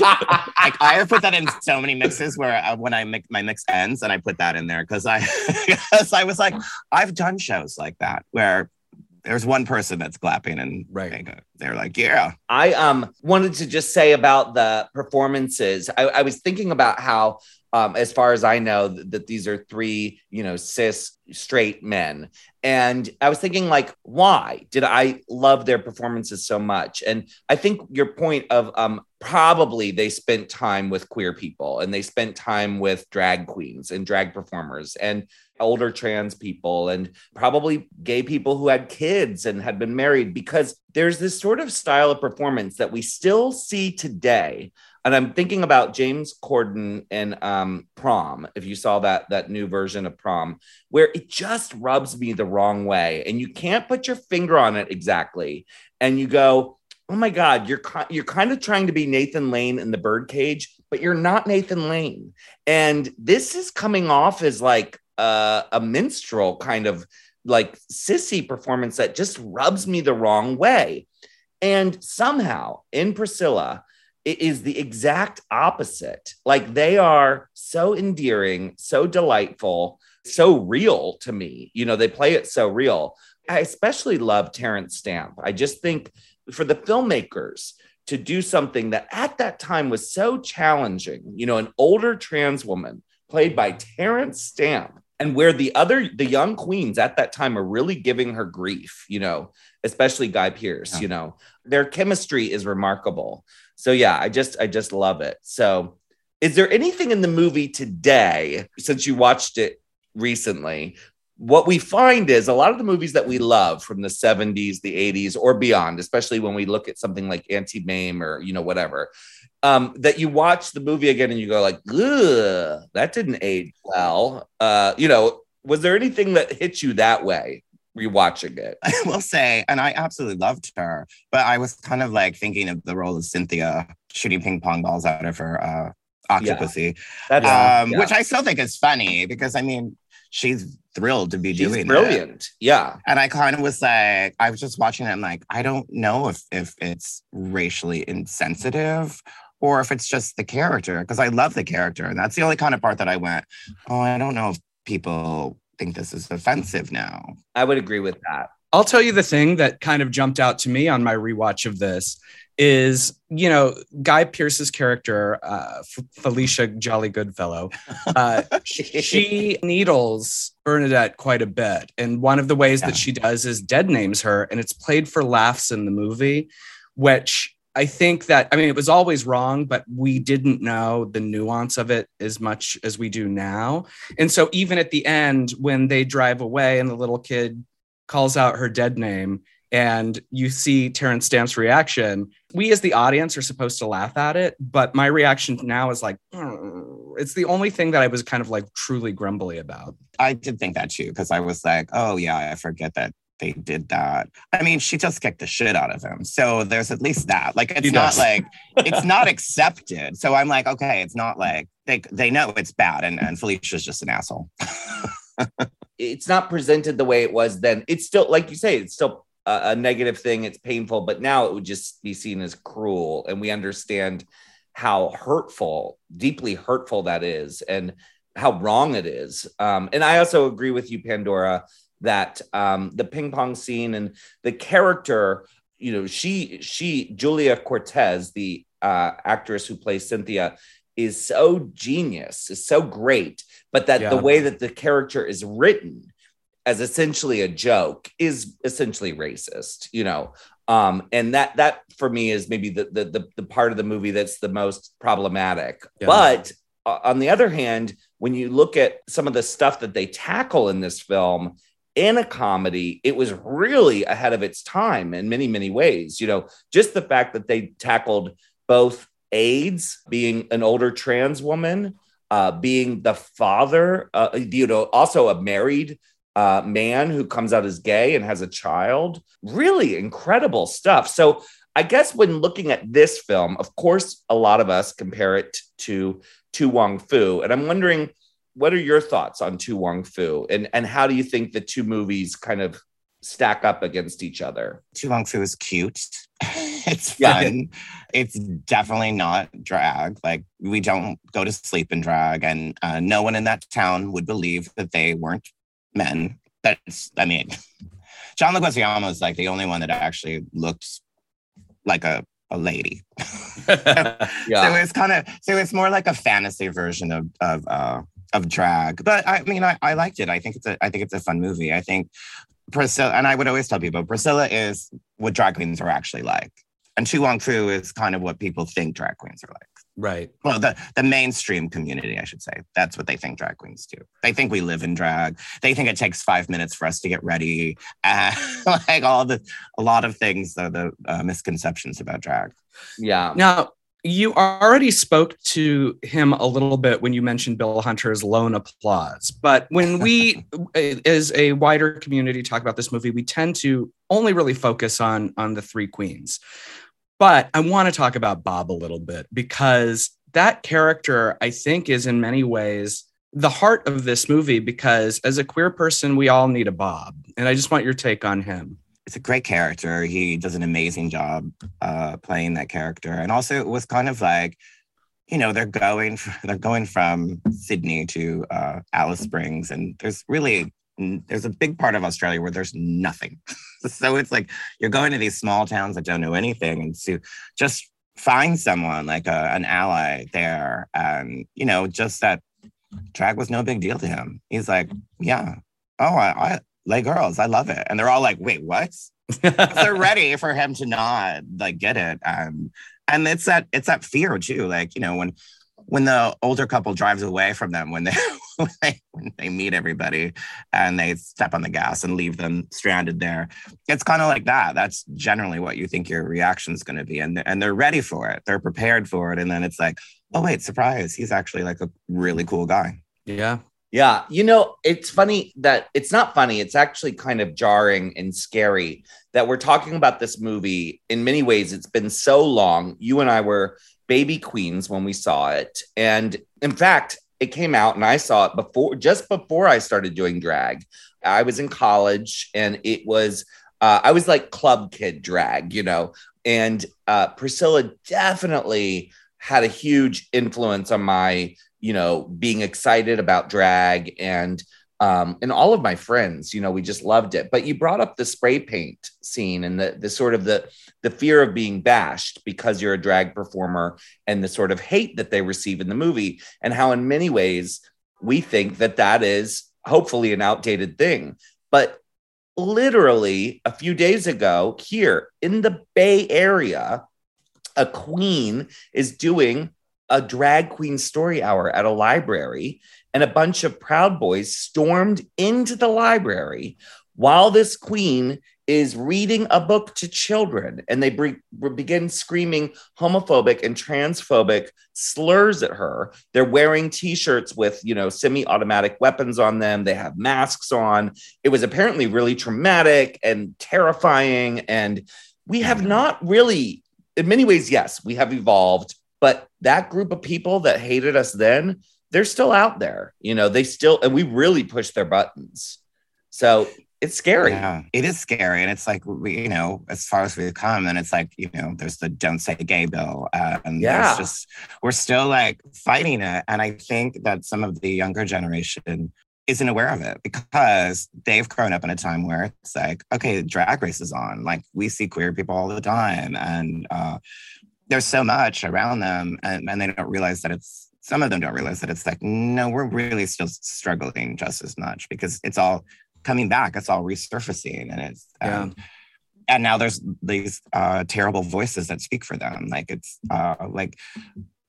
Like I have put that in so many mixes where uh, when I make my mix ends and I put that in there because I (laughs) because I was like I've done shows like that where there's one person that's clapping and Right. they're like yeah I um wanted to just say about the performances. I, I was thinking about how, um, as far as I know, th- that these are three, you know, cis straight men, and I was thinking like, why did I love their performances so much? And I think your point of um probably they spent time with queer people and they spent time with drag queens and drag performers and older trans people and probably gay people who had kids and had been married because there's this sort of style of performance that we still see today and i'm thinking about james corden in um, prom if you saw that that new version of prom where it just rubs me the wrong way and you can't put your finger on it exactly and you go oh my god you're you're kind of trying to be nathan lane in the birdcage but you're not nathan lane and this is coming off as like a minstrel kind of like sissy performance that just rubs me the wrong way. And somehow in Priscilla, it is the exact opposite. Like they are so endearing, so delightful, so real to me. You know, they play it so real. I especially love Terence Stamp. I just think for the filmmakers to do something that at that time was so challenging, you know, an older trans woman played by Terence Stamp and where the other the young queens at that time are really giving her grief you know especially guy pearce Yeah. you know their chemistry is remarkable so yeah i just i just love it so is there anything in the movie today since you watched it recently what we find is a lot of the movies that we love from the 70s the 80s or beyond especially when we look at something like Auntie Mame or you know whatever um, that you watch the movie again and you go like, that didn't age well. Uh, you know, was there anything that hit you that way rewatching it? (laughs) I will say, and I absolutely loved her, but I was kind of like thinking of the role of Cynthia shooting ping pong balls out of her uh, octopussy, That's um, yeah. which I still think is funny because I mean, she's thrilled to be she's doing it. brilliant. Yeah. And I kind of was like, I was just watching it. I'm like, I don't know if if it's racially insensitive or if it's just the character because I love the character, and that's the only kind of part that I went, oh, I don't know if people think this is offensive now. I would agree with that. I'll tell you the thing that kind of jumped out to me on my rewatch of this is, you know, Guy Pearce's character, uh, F- Felicia Jolly Goodfellow, uh, (laughs) she needles Bernadette quite a bit. And one of the ways Yeah. that she does is dead names her, and it's played for laughs in the movie, which I think that I mean it was always wrong, but we didn't know the nuance of it as much as we do now. And so even at the end, when they drive away and the little kid calls out her dead name, and you see Terence Stamp's reaction, we as the audience are supposed to laugh at it. But my reaction now is like, "Mm." it's the only thing that I was kind of like truly grumbly about. I did think that too, because I was like, oh yeah, I forget that they did that. I mean, she just kicked the shit out of him. So there's at least that. Like it's not like it's (laughs) not accepted. So I'm like, okay, it's not like they they know it's bad and, and Felicia's just an asshole. (laughs) it's not presented the way it was then. It's still, like you say, it's still a, a negative thing. It's painful, but now it would just be seen as cruel. And we understand how hurtful, deeply hurtful that is and how wrong it is. Um, and I also agree with you, Pandora, that um, the ping pong scene and the character, you know, she, she, Julia Cortez, the uh, actress who plays Cynthia, is so genius, is so great, but that the way that the character is written as essentially a joke is essentially racist, you know. Um, and that that for me is maybe the the the, the part of the movie that's the most problematic. Yeah. But uh, on the other hand, when you look at some of the stuff that they tackle in this film in a comedy, it was really ahead of its time in many, many ways. You know, just the fact that they tackled both AIDS, being an older trans woman, uh, being the father, uh, you know, also a married uh, man who comes out as gay and has a child. Really incredible stuff. So I guess when looking at this film, of course, a lot of us compare it to To Wong Foo, and I'm wondering what are your thoughts on To Wong Foo, and and how do you think the two movies kind of stack up against each other? To Wong Foo is cute. (laughs) it's Yeah. fun. It's definitely not drag. Like we don't go to sleep in drag, and uh, no one in that town would believe that they weren't men. That's, I mean, (laughs) John Leguizamo is like the only one that actually looks like a, a lady. (laughs) So it's kind of so it's more like a fantasy version of of uh, of drag. But I mean, I, I liked it. I think it's a I think it's a fun movie. I think Priscilla and I would always tell people Priscilla is what drag queens are actually like, and To Wong Foo is kind of what people think drag queens are like. right. Well, the the mainstream community, I should say, that's what they think drag queens do. They think we live in drag. They think it takes five minutes for us to get ready, (laughs) and like all the a lot of things. The the uh, misconceptions about drag. Yeah. Now, you already spoke to him a little bit when you mentioned Bill Hunter's lone applause. But when we, (laughs) as a wider community, talk about this movie, we tend to only really focus on on the three queens. But I want to talk about Bob a little bit because that character, I think, is in many ways the heart of this movie. Because as a queer person, we all need a Bob, and I just want your take on him. It's a great character. He does an amazing job uh, playing that character, and also it was kind of like, you know, they're going they're going from Sydney to uh, Alice Springs, and there's really there's a big part of Australia where there's nothing. (laughs) so it's like you're going to these small towns that don't know anything, and to just find someone like a, an ally there, and you know, just that drag was no big deal to him. He's like, yeah, oh, I lay girls, I love it, and they're all like, wait, what? they're (laughs) ready for him to not like get it. Um and it's that it's that fear too like you know when when the older couple drives away from them when they (laughs) when they, when they meet everybody and they step on the gas and leave them stranded there it's kind of like that. That's generally what you think your reaction is going to be. And, and they're ready for it. They're prepared for it. And then it's like oh wait surprise. He's actually like a really cool guy. Yeah. Yeah, you know, it's funny that it's not funny. It's actually kind of jarring and scary that we're talking about this movie. In many ways, it's been so long. You and I were baby queens when we saw it. And in fact, it came out and I saw it before, just before I started doing drag. I was in college and it was, uh, I was like club kid drag, you know, and uh, Priscilla definitely had a huge influence on my you know, being excited about drag and um, and all of my friends, you know, we just loved it. But you brought up the spray paint scene and the the sort of the the fear of being bashed because you're a drag performer and the sort of hate that they receive in the movie and how in many ways we think that that is hopefully an outdated thing. But literally a few days ago here in the Bay Area, a queen is doing a drag queen story hour at a library, and a bunch of Proud Boys stormed into the library while this queen is reading a book to children and they begin screaming homophobic and transphobic slurs at her. They're wearing t-shirts with you know semi-automatic weapons on them. They have masks on. It was apparently really traumatic and terrifying and we have not really in many ways yes we have evolved but that group of people that hated us then they're still out there you know they still and we really push their buttons so it's scary. Yeah, it is scary. And it's like, we, you know, as far as we've come, and it's like, you know, there's the don't say gay bill. Uh, and Yeah. there's just, we're still like fighting it. And I think that some of the younger generation isn't aware of it because they've grown up in a time where it's like, okay, drag race is on. Like we see queer people all the time. And uh, there's so much around them. And, and they don't realize that it's, some of them don't realize that it's like, no, we're really still struggling just as much because it's all coming back. It's all resurfacing, and it's Yeah. and, and now there's these uh, terrible voices that speak for them. Like it's uh, like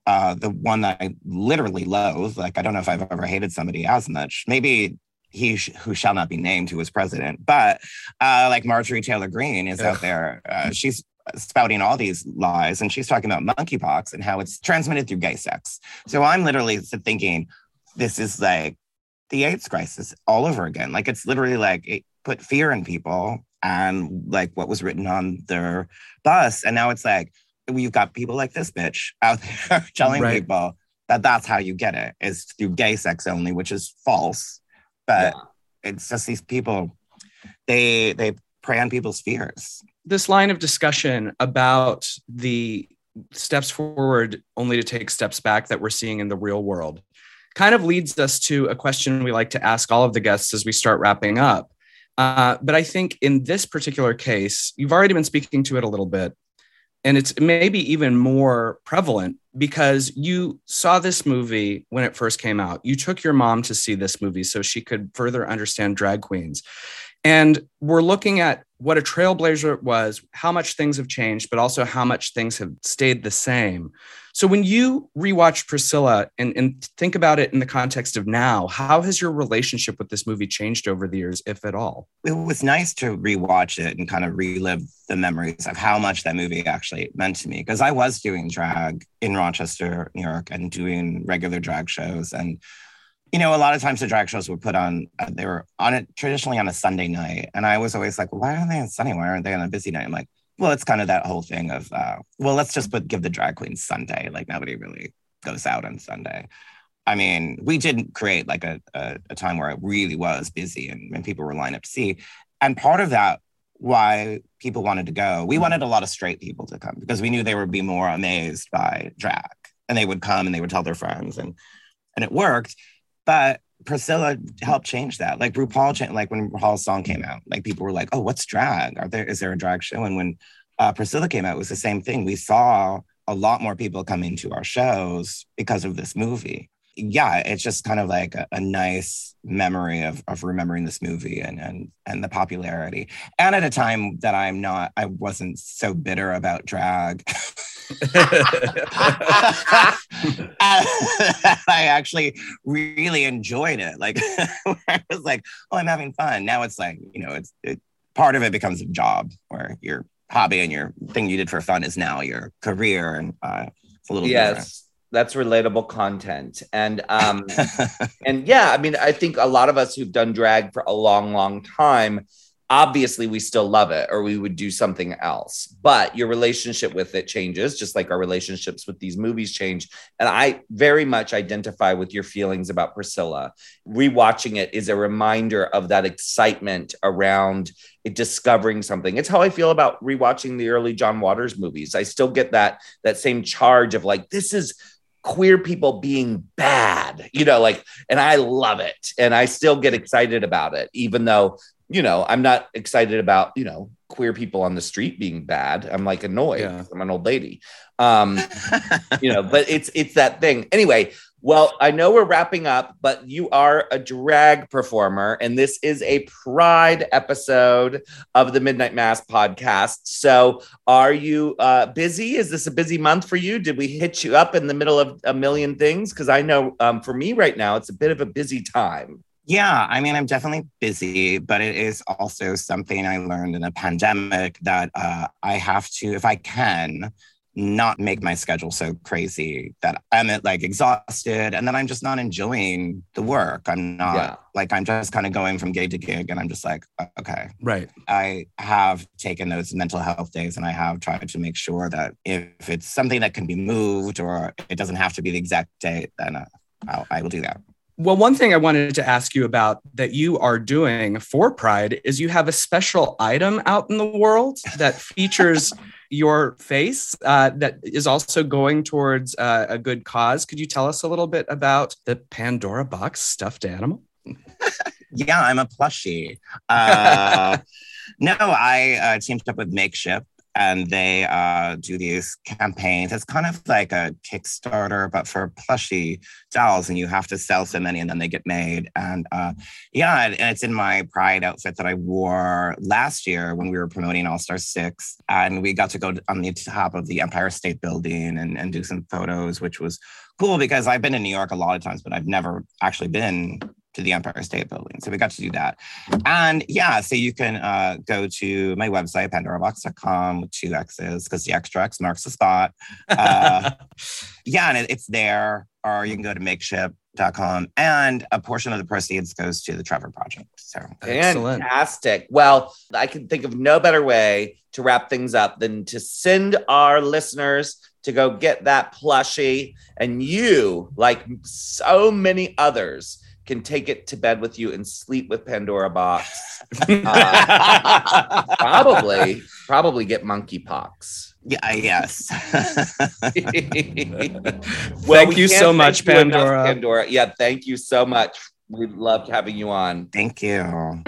uh, the one that I literally loathe. Like I don't know if I've ever hated somebody as much. Maybe he sh- who shall not be named, who was president, but uh, like Marjorie Taylor Greene is out there. Uh, she's spouting all these lies, and she's talking about monkeypox and how it's transmitted through gay sex. So I'm literally thinking, this is like the AIDS crisis all over again. Like it's literally like it put fear in people and like what was written on their bus. And now it's like we've got people like this bitch out there (laughs) telling Right. people that that's how you get it is through gay sex only, which is false. But it's just these people, they they prey on people's fears. This line of discussion about the steps forward only to take steps back that we're seeing in the real world kind of leads us to a question we like to ask all of the guests as we start wrapping up. Uh, but I think in this particular case, you've already been speaking to it a little bit, and it's maybe even more prevalent because you saw this movie when it first came out. You took your mom to see this movie so she could further understand drag queens. And we're looking at what a trailblazer it was, how much things have changed, but also how much things have stayed the same. So when you rewatch Priscilla and, and think about it in the context of now, how has your relationship with this movie changed over the years, if at all? It was nice to rewatch it and kind of relive the memories of how much that movie actually meant to me. Because I was doing drag in Rochester, New York, and doing regular drag shows. And, you know, a lot of times the drag shows were put on, uh, they were on it traditionally on a Sunday night. And I was always like, why aren't they on Sunday? Why aren't they on a busy night? I'm like, well, it's kind of that whole thing of, uh, well, let's just put give the drag queens Sunday. Like nobody really goes out on Sunday. I mean, we didn't create like a, a, a time where it really was busy and, and people were lined up to see. And part of that, why people wanted to go, we wanted a lot of straight people to come because we knew they would be more amazed by drag and they would come and they would tell their friends and and it worked. But Priscilla helped change that. Like RuPaul, cha- like when RuPaul's song came out, like people were like, "Oh, what's drag? Are there is there a drag show?" And when uh, Priscilla came out, it was the same thing. We saw a lot more people come into our shows because of this movie. Yeah, it's just kind of like a, a nice memory of, of remembering this movie and, and and the popularity. And at a time that I'm not, I wasn't so bitter about drag. (laughs) (laughs) I actually really enjoyed it. Like (laughs) I was like, oh, I'm having fun. Now it's like, you know, it's it, part of it becomes a job where your hobby and your thing you did for fun is now your career. And uh, it's a little yes that's relatable content and um and yeah i mean i think a lot of us who've done drag for a long long time obviously we still love it or we would do something else but your relationship with it changes just like our relationships with these movies change. And i very much identify with your feelings about priscilla. Rewatching it is a reminder of that excitement around discovering something. It's how i feel about rewatching the early john waters movies. I still get that that same charge of like this is queer people being bad, you know, like, and I love it. And I still get excited about it, even though, you know, I'm not excited about, you know, queer people on the street being bad. I'm like annoyed. Yeah. I'm an old lady. Um, (laughs) you know, but it's it's that thing. Anyway, Well, I know we're wrapping up, but you are a drag performer, and this is a Pride episode of the Midnight Mass podcast. So, are you uh, busy? Is this a busy month for you? Did we hit you up in the middle of a million things? Because I know um, for me right now, it's a bit of a busy time. Yeah, I mean, I'm definitely busy, but it is also something I learned in a pandemic that uh, I have to, if I can, not make my schedule so crazy that I'm like exhausted and then I'm just not enjoying the work. I'm not Yeah. like, I'm just kind of going from gig to gig and I'm just like, "Uh, okay. Right. I have taken those mental health days and I have tried to make sure that if it's something that can be moved or it doesn't have to be the exact date, then uh, I will do that. Well, one thing I wanted to ask you about that you are doing for Pride is you have a special item out in the world that features (laughs) your face uh, that is also going towards uh, a good cause. Could you tell us a little bit about the Pandora Boxx stuffed animal? (laughs) Yeah, I'm a plushie. Uh, (laughs) no, I uh, teamed up with Makeship and they uh, do these campaigns. It's kind of like a Kickstarter, but for plushie dolls, and you have to sell so many and then they get made. And uh, yeah, and it's in my Pride outfit that I wore last year when we were promoting All Star 6. And we got to go on the top of the Empire State Building and, and do some photos, which was cool because I've been in New York a lot of times, but I've never actually been to the Empire State Building. So we got to do that. And yeah, so you can uh, go to my website, pandoraboxx.com with two X's because the extra X marks the spot. Uh, (laughs) yeah, and it, it's there. Or you can go to makeship.com and a portion of the proceeds goes to the Trevor Project. So Excellent. Fantastic. Well, I can think of no better way to wrap things up than to send our listeners to go get that plushie. And you, like so many others, can take it to bed with you and sleep with Pandora Boxx. (laughs) Uh, probably, probably get monkeypox. yeah, yes. (laughs) Well, Thank you so much, you enough, Pandora. Pandora. Yeah, thank you so much. We loved having you on. Thank you.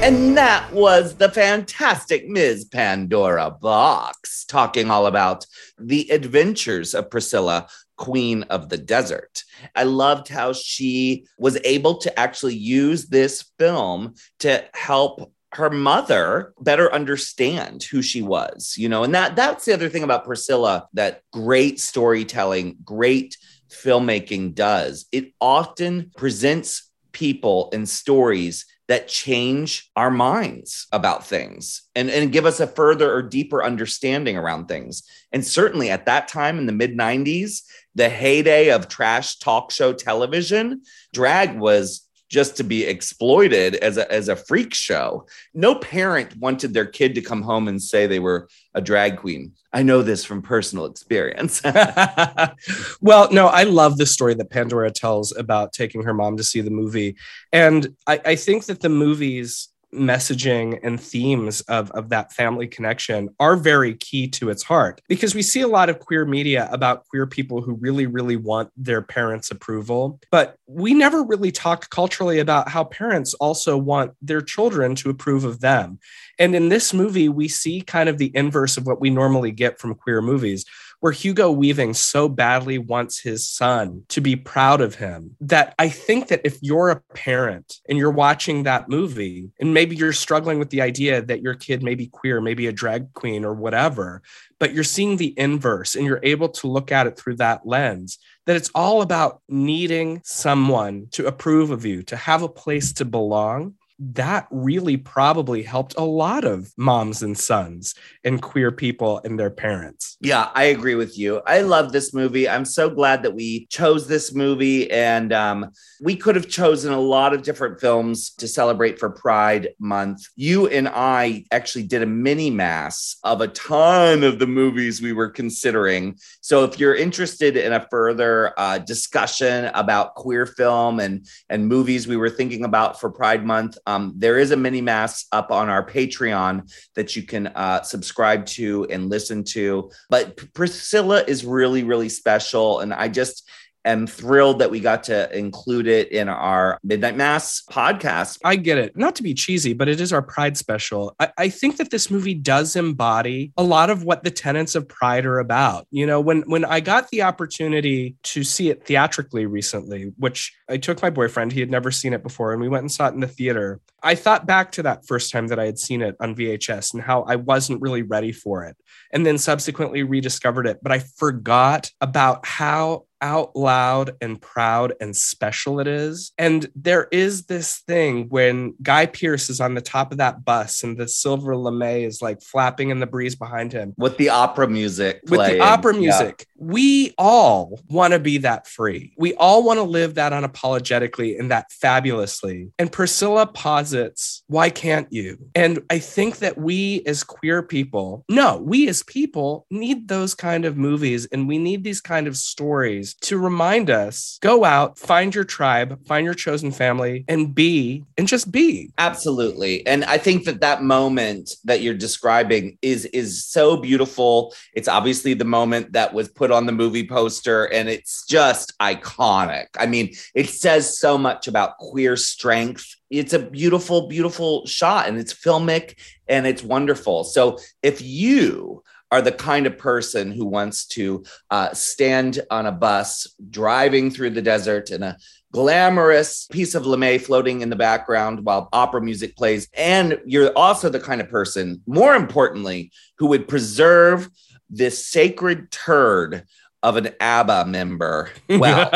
And that was the fantastic Ms. Pandora Boxx talking all about the adventures of Priscilla, Queen of the Desert. I loved how she was able to actually use this film to help her mother better understand who she was you know and that that's the other thing about priscilla that great storytelling great filmmaking does it often presents people and stories that change our minds about things and, and give us a further or deeper understanding around things. And certainly at that time in the mid 90s, the heyday of trash talk show television, drag was just to be exploited as a, as a freak show. No parent wanted their kid to come home and say they were a drag queen. I know this from personal experience. (laughs) (laughs) well, no, I love the story that Pandora tells about taking her mom to see the movie. And I, I think that the movie's messaging and themes of, of that family connection are very key to its heart because we see a lot of queer media about queer people who really, really want their parents' approval. But we never really talk culturally about how parents also want their children to approve of them. And in this movie, we see kind of the inverse of what we normally get from queer movies, where Hugo Weaving so badly wants his son to be proud of him that I think that if you're a parent and you're watching that movie, and maybe you're struggling with the idea that your kid may be queer, maybe a drag queen or whatever, but you're seeing the inverse and you're able to look at it through that lens, that it's all about needing someone to approve of you, to have a place to belong that really probably helped a lot of moms and sons and queer people and their parents. Yeah, I agree with you. I love this movie. I'm so glad that we chose this movie. And um, we could have chosen a lot of different films to celebrate for Pride Month. You and I actually did a mini mass of a ton of the movies we were considering. So if you're interested in a further uh, discussion about queer film and, and movies we were thinking about for Pride Month, um, there is a mini mass up on our Patreon that you can uh, subscribe to and listen to. But Priscilla is really, really special. And I just am thrilled that we got to include it in our Midnight Mass podcast. I get it. Not to be cheesy, but it is our Pride special. I, I think that this movie does embody a lot of what the tenets of Pride are about. You know, when when I got the opportunity to see it theatrically recently, which I took my boyfriend, he had never seen it before, and we went and saw it in the theater. I thought back to that first time that I had seen it on VHS and how I wasn't really ready for it, and then subsequently rediscovered it. But I forgot about how out loud and proud and special it is. And there is this thing when Guy Pearce is on the top of that bus and the silver lame is like flapping in the breeze behind him. With the opera music, With playing. the opera Yeah. music, we all want to be that free. We all want to live that unapologetically and that fabulously. And Priscilla posits, why can't you? And I think that we as queer people, no, we as people need those kind of movies and we need these kind of stories to remind us go out, find your tribe, find your chosen family, and be, and just be. Absolutely. And I think that that moment that you're describing is is so beautiful. It's obviously the moment that was put on the movie poster and it's just iconic. I mean, it says so much about queer strength. It's a beautiful beautiful shot and it's filmic and it's wonderful. So if you are the kind of person who wants to uh, stand on a bus driving through the desert in a glamorous piece of lame floating in the background while opera music plays. And you're also the kind of person, more importantly, who would preserve this sacred turd of an ABBA member. (laughs) Well,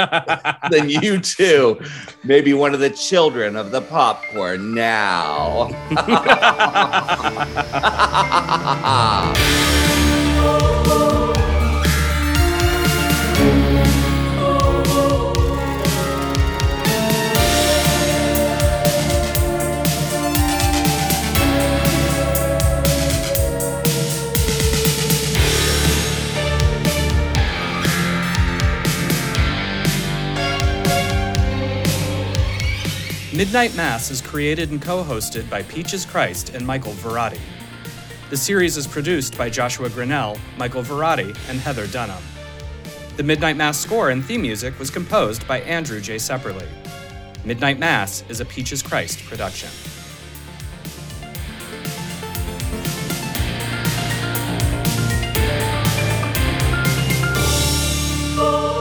then you too may be one of the children of the popcorn now. (laughs) (laughs) Midnight Mass is created and co hosted by Peaches Christ and Michael Varrati. The series is produced by Joshua Grinnell, Michael Varrati, and Heather Dunham. The Midnight Mass score and theme music was composed by Andrew J. Sepperly. Midnight Mass is a Peaches Christ production. Oh.